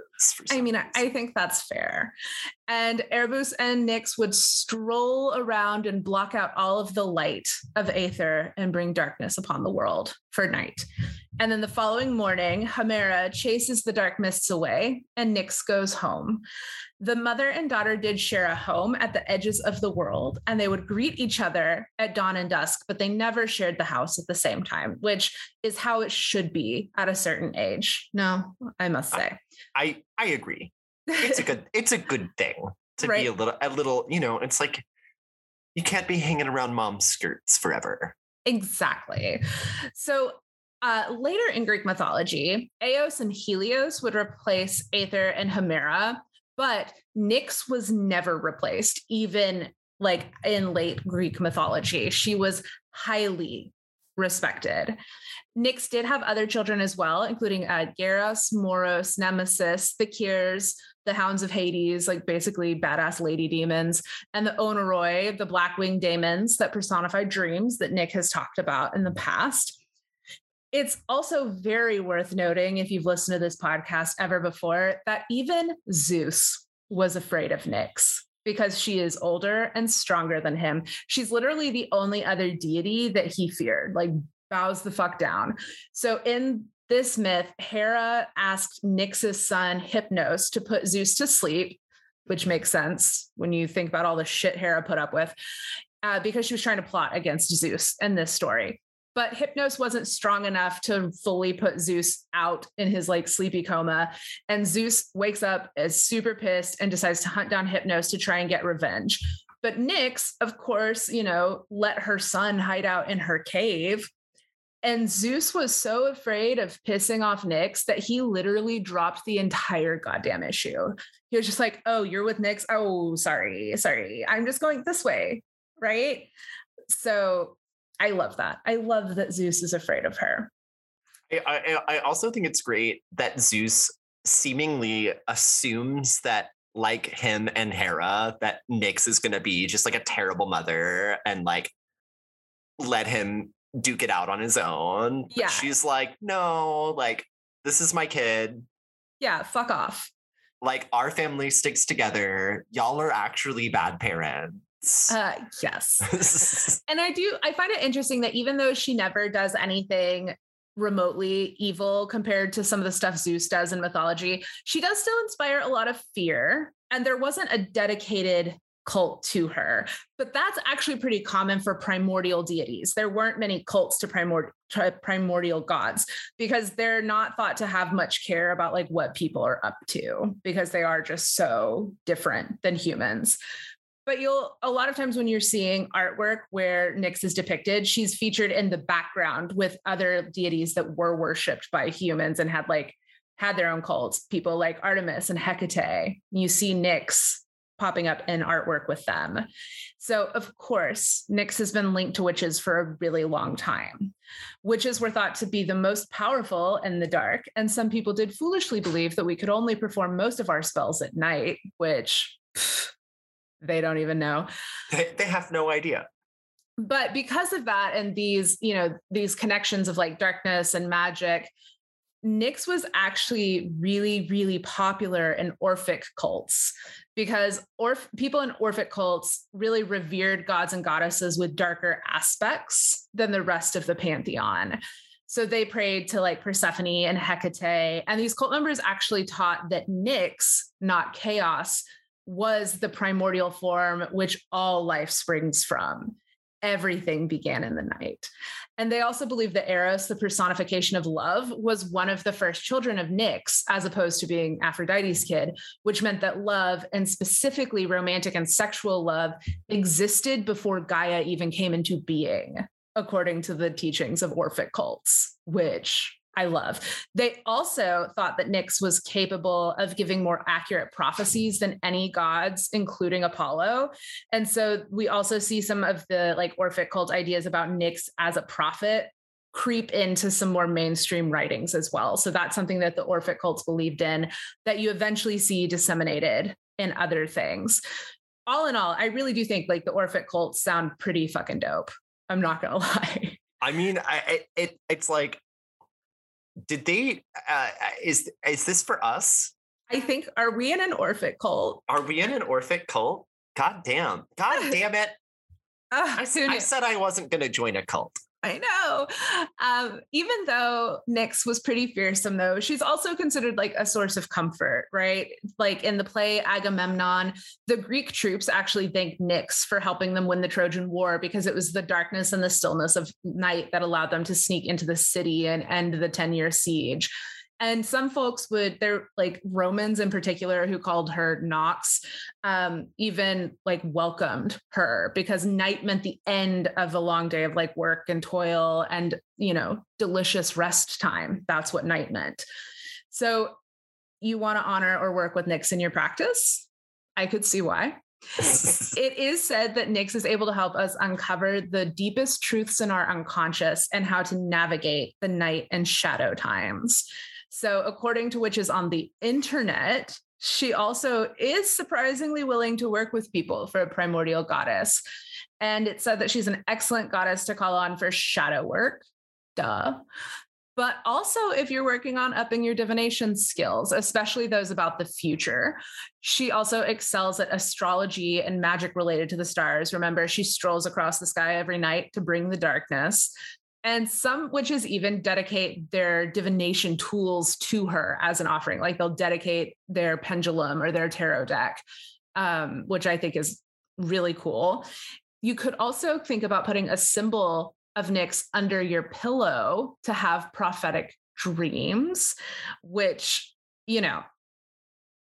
i mean I, I think that's fair. And erebus and nyx would stroll around and block out all of the light of aether and bring darkness upon the world for night. And then the following morning, Hemera chases the dark mists away and Nyx goes home. The mother and daughter did share a home at the edges of the world, and they would greet each other at dawn and dusk, but they never shared the house at the same time, which is how it should be at a certain age. No, I must say. I I, agree. It's a good it's a good thing to right? be a little a little, you know, it's like you can't be hanging around mom's skirts forever. Exactly. So uh, later in Greek mythology, Eos and Helios would replace Aether and Hemera, but Nyx was never replaced, even like in late Greek mythology. She was highly respected. Nyx did have other children as well, including uh, Geras, Moros, Nemesis, the Keres, the Hounds of Hades, like basically badass lady demons, and the Oneiroi, the black winged daemons that personify dreams that Nick has talked about in the past. It's also very worth noting, if you've listened to this podcast ever before, that even Zeus was afraid of Nyx because she is older and stronger than him. She's literally the only other deity that he feared, like bows the fuck down. So in this myth, Hera asked Nyx's son Hypnos to put Zeus to sleep, which makes sense when you think about all the shit Hera put up with, uh, because she was trying to plot against Zeus in this story but Hypnos wasn't strong enough to fully put Zeus out in his like sleepy coma. And Zeus wakes up as super pissed and decides to hunt down Hypnos to try and get revenge. But Nyx, of course, you know, let her son hide out in her cave. And Zeus was so afraid of pissing off Nyx that he literally dropped the entire goddamn issue. He was just like, oh, you're with Nyx. Oh, sorry, sorry. I'm just going this way. Right. So I love that. I love that Zeus is afraid of her. I, I, also think it's great that Zeus seemingly assumes that like him and Hera, that Nyx is gonna be just like a terrible mother and like let him duke it out on his own. Yeah. But she's like, no, like this is my kid. Yeah, fuck off. Like our family sticks together. Y'all are actually bad parents. Uh, yes. and I do, I find it interesting that even though she never does anything remotely evil compared to some of the stuff Zeus does in mythology, she does still inspire a lot of fear. And there wasn't a dedicated cult to her. But that's actually pretty common for primordial deities. There weren't many cults to primordial primordial gods because they're not thought to have much care about like what people are up to because they are just so different than humans but you'll a lot of times when you're seeing artwork where Nyx is depicted, she's featured in the background with other deities that were worshipped by humans and had like had their own cults. People like Artemis and Hecate. You see Nyx popping up in artwork with them. So, of course, Nyx has been linked to witches for a really long time. Witches were thought to be the most powerful in the dark, and some people did foolishly believe that we could only perform most of our spells at night, which they don't even know. They, they have no idea. But because of that and these, you know, these connections of like darkness and magic, Nyx was actually really, really popular in Orphic cults because Orf- people in Orphic cults really revered gods and goddesses with darker aspects than the rest of the pantheon. So they prayed to like Persephone and Hecate. And these cult members actually taught that Nyx, not chaos, was the primordial form which all life springs from. Everything began in the night. And they also believe that Eros, the personification of love, was one of the first children of Nyx, as opposed to being Aphrodite's kid, which meant that love, and specifically romantic and sexual love, existed before Gaia even came into being, according to the teachings of Orphic cults, which I love. They also thought that Nyx was capable of giving more accurate prophecies than any gods, including Apollo. And so we also see some of the like Orphic cult ideas about Nyx as a prophet creep into some more mainstream writings as well. So that's something that the Orphic cults believed in that you eventually see disseminated in other things. All in all, I really do think like the Orphic cults sound pretty fucking dope. I'm not gonna lie. I mean, I it it's like did they uh, is is this for us? I think are we in an orphic cult? Are we in an orphic cult? God damn. God damn it. Uh, I, I, said i wasn't going to join a cult I know. Um, even though Nyx was pretty fearsome, though, she's also considered like a source of comfort, right? Like in the play Agamemnon, the Greek troops actually thanked Nyx for helping them win the Trojan War because it was the darkness and the stillness of night that allowed them to sneak into the city and end the 10 year siege. And some folks would, they're like Romans in particular, who called her Nox, um, even like welcomed her because night meant the end of a long day of like work and toil and, you know, delicious rest time. That's what night meant. So you want to honor or work with Nyx in your practice? I could see why. it is said that Nyx is able to help us uncover the deepest truths in our unconscious and how to navigate the night and shadow times. So, according to which is on the internet, she also is surprisingly willing to work with people for a primordial goddess. And it said that she's an excellent goddess to call on for shadow work. Duh. But also, if you're working on upping your divination skills, especially those about the future, she also excels at astrology and magic related to the stars. Remember, she strolls across the sky every night to bring the darkness and some witches even dedicate their divination tools to her as an offering like they'll dedicate their pendulum or their tarot deck um, which i think is really cool you could also think about putting a symbol of nyx under your pillow to have prophetic dreams which you know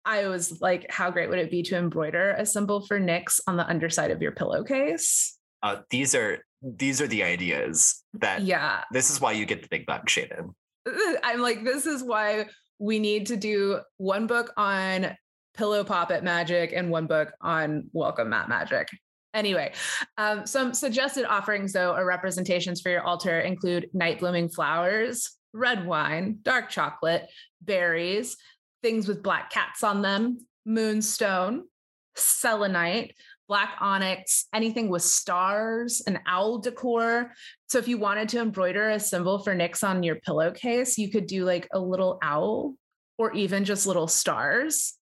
I was like, how great would it be to embroider a symbol for Nyx on the underside of your pillowcase? Uh, these are these are the ideas that yeah. this is why you get the big buck Shannon i'm like this is why we need to do one book on pillow poppet magic and one book on welcome mat magic. Anyway um, some suggested offerings though or representations for your altar include night blooming flowers red wine dark chocolate berries things with black cats on them moonstone selenite black onyx, anything with stars, an owl decor. So if you wanted to embroider a symbol for Nyx on your pillowcase, you could do like a little owl or even just little stars,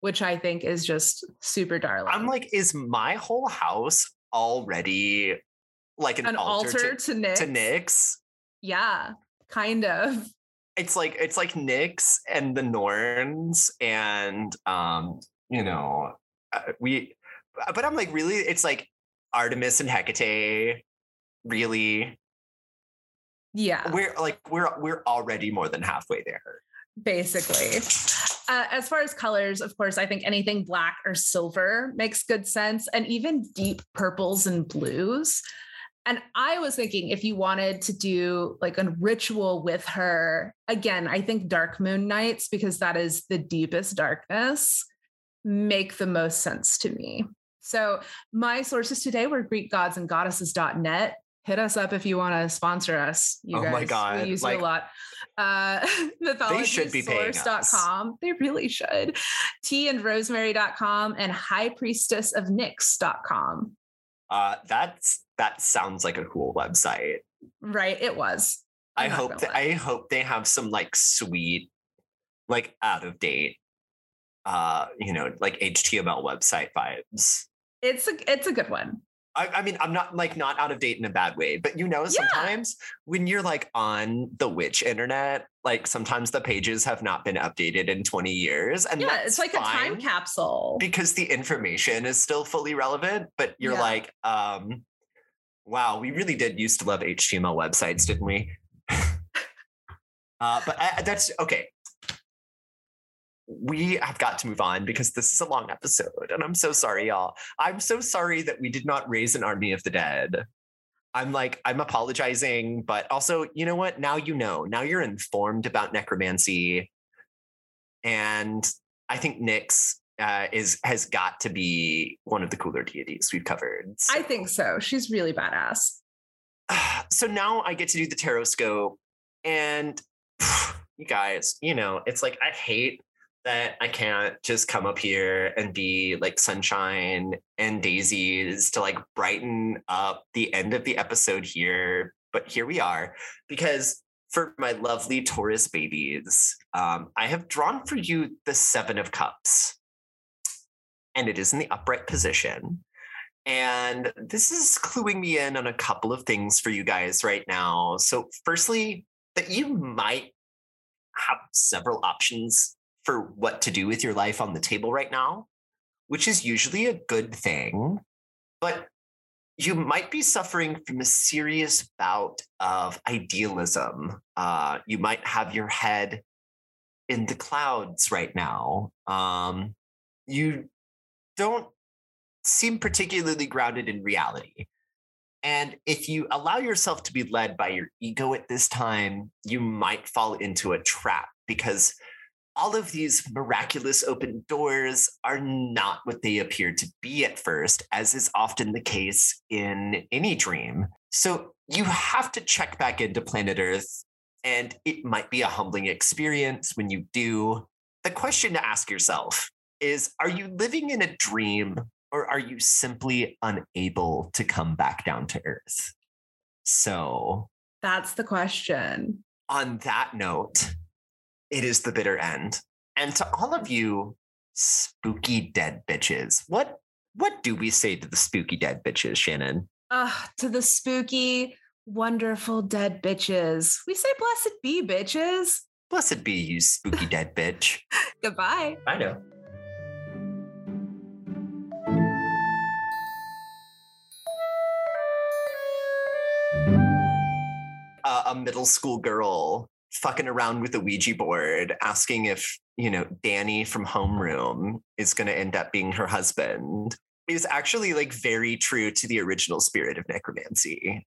which I think is just super darling. I'm like, is my whole house already like an, an altar, altar to, to Nyx? To Nyx? Yeah, kind of. It's like it's like Nyx and the Norns and um, you know, uh, we but I'm like, really? It's like Artemis and Hecate, really? Yeah. We're like, we're we're already more than halfway there. Basically. Uh, as far as colors, of course, I think anything black or silver makes good sense, and even deep purples and blues. And I was thinking if you wanted to do like a ritual with her, again, I think dark moon nights, because that is the deepest darkness, make the most sense to me. So my sources today were GreekGodsAndGoddesses.net. Hit us up if you want to sponsor us. You oh guys. my god, we use like, you a lot. Uh. They, they really should. Tea and rosemary.com and high priestess of Nyx.com. Uh, that's that sounds like a cool website. Right, it was. I I'm not hope that. I hope they have some like sweet, like out of date, uh, you know, like HTML website vibes. It's a it's a good one. I, I mean, I'm not like not out of date in a bad way, but you know, Yeah. sometimes when you're like on the witch internet, like sometimes the pages have not been updated in 20 years. And yeah, it's like a time capsule. because the information is still fully relevant, but you're Yeah. like, um, wow, we really did used to love HTML websites, didn't we? uh, but I, that's okay. We have got to move on because this is a long episode, and I'm so sorry, y'all. I'm so sorry that we did not raise an army of the dead. I'm like, I'm apologizing, but also, you know what? Now you know. Now you're informed about necromancy. And I think Nyx uh, is has got to be one of the cooler deities we've covered. I think so. She's really badass. so now I get to do the tarot scope, and you guys, you know, it's like I hate that I can't just come up here and be like sunshine and daisies to like brighten up the end of the episode here. But here we are because for my lovely Taurus babies, um, I have drawn for you the Seven of Cups, and it is in the upright position. And this is cluing me in on a couple of things for you guys right now. So, firstly, that you might have several options for what to do with your life on the table right now, which is usually a good thing. But you might be suffering from a serious bout of idealism. Uh, you might have your head in the clouds right now. Um, you don't seem particularly grounded in reality. And if you allow yourself to be led by your ego at this time, you might fall into a trap because all of these miraculous open doors are not what they appear to be at first, as is often the case in any dream. So you have to check back into planet Earth, and it might be a humbling experience when you do. The question to ask yourself is Are you living in a dream, or are you simply unable to come back down to Earth? So, That's the question. on that note, it is the bitter end. And to all of you spooky dead bitches, what what do we say to the spooky dead bitches, Shannon? Ah, to the spooky, wonderful dead bitches. We say blessed be, bitches. Blessed be you, spooky dead bitch. Goodbye. I know. Uh, a middle school girl fucking around with the Ouija board, asking if, you know, Danny from Homeroom is going to end up being her husband is actually like very true to the original spirit of necromancy.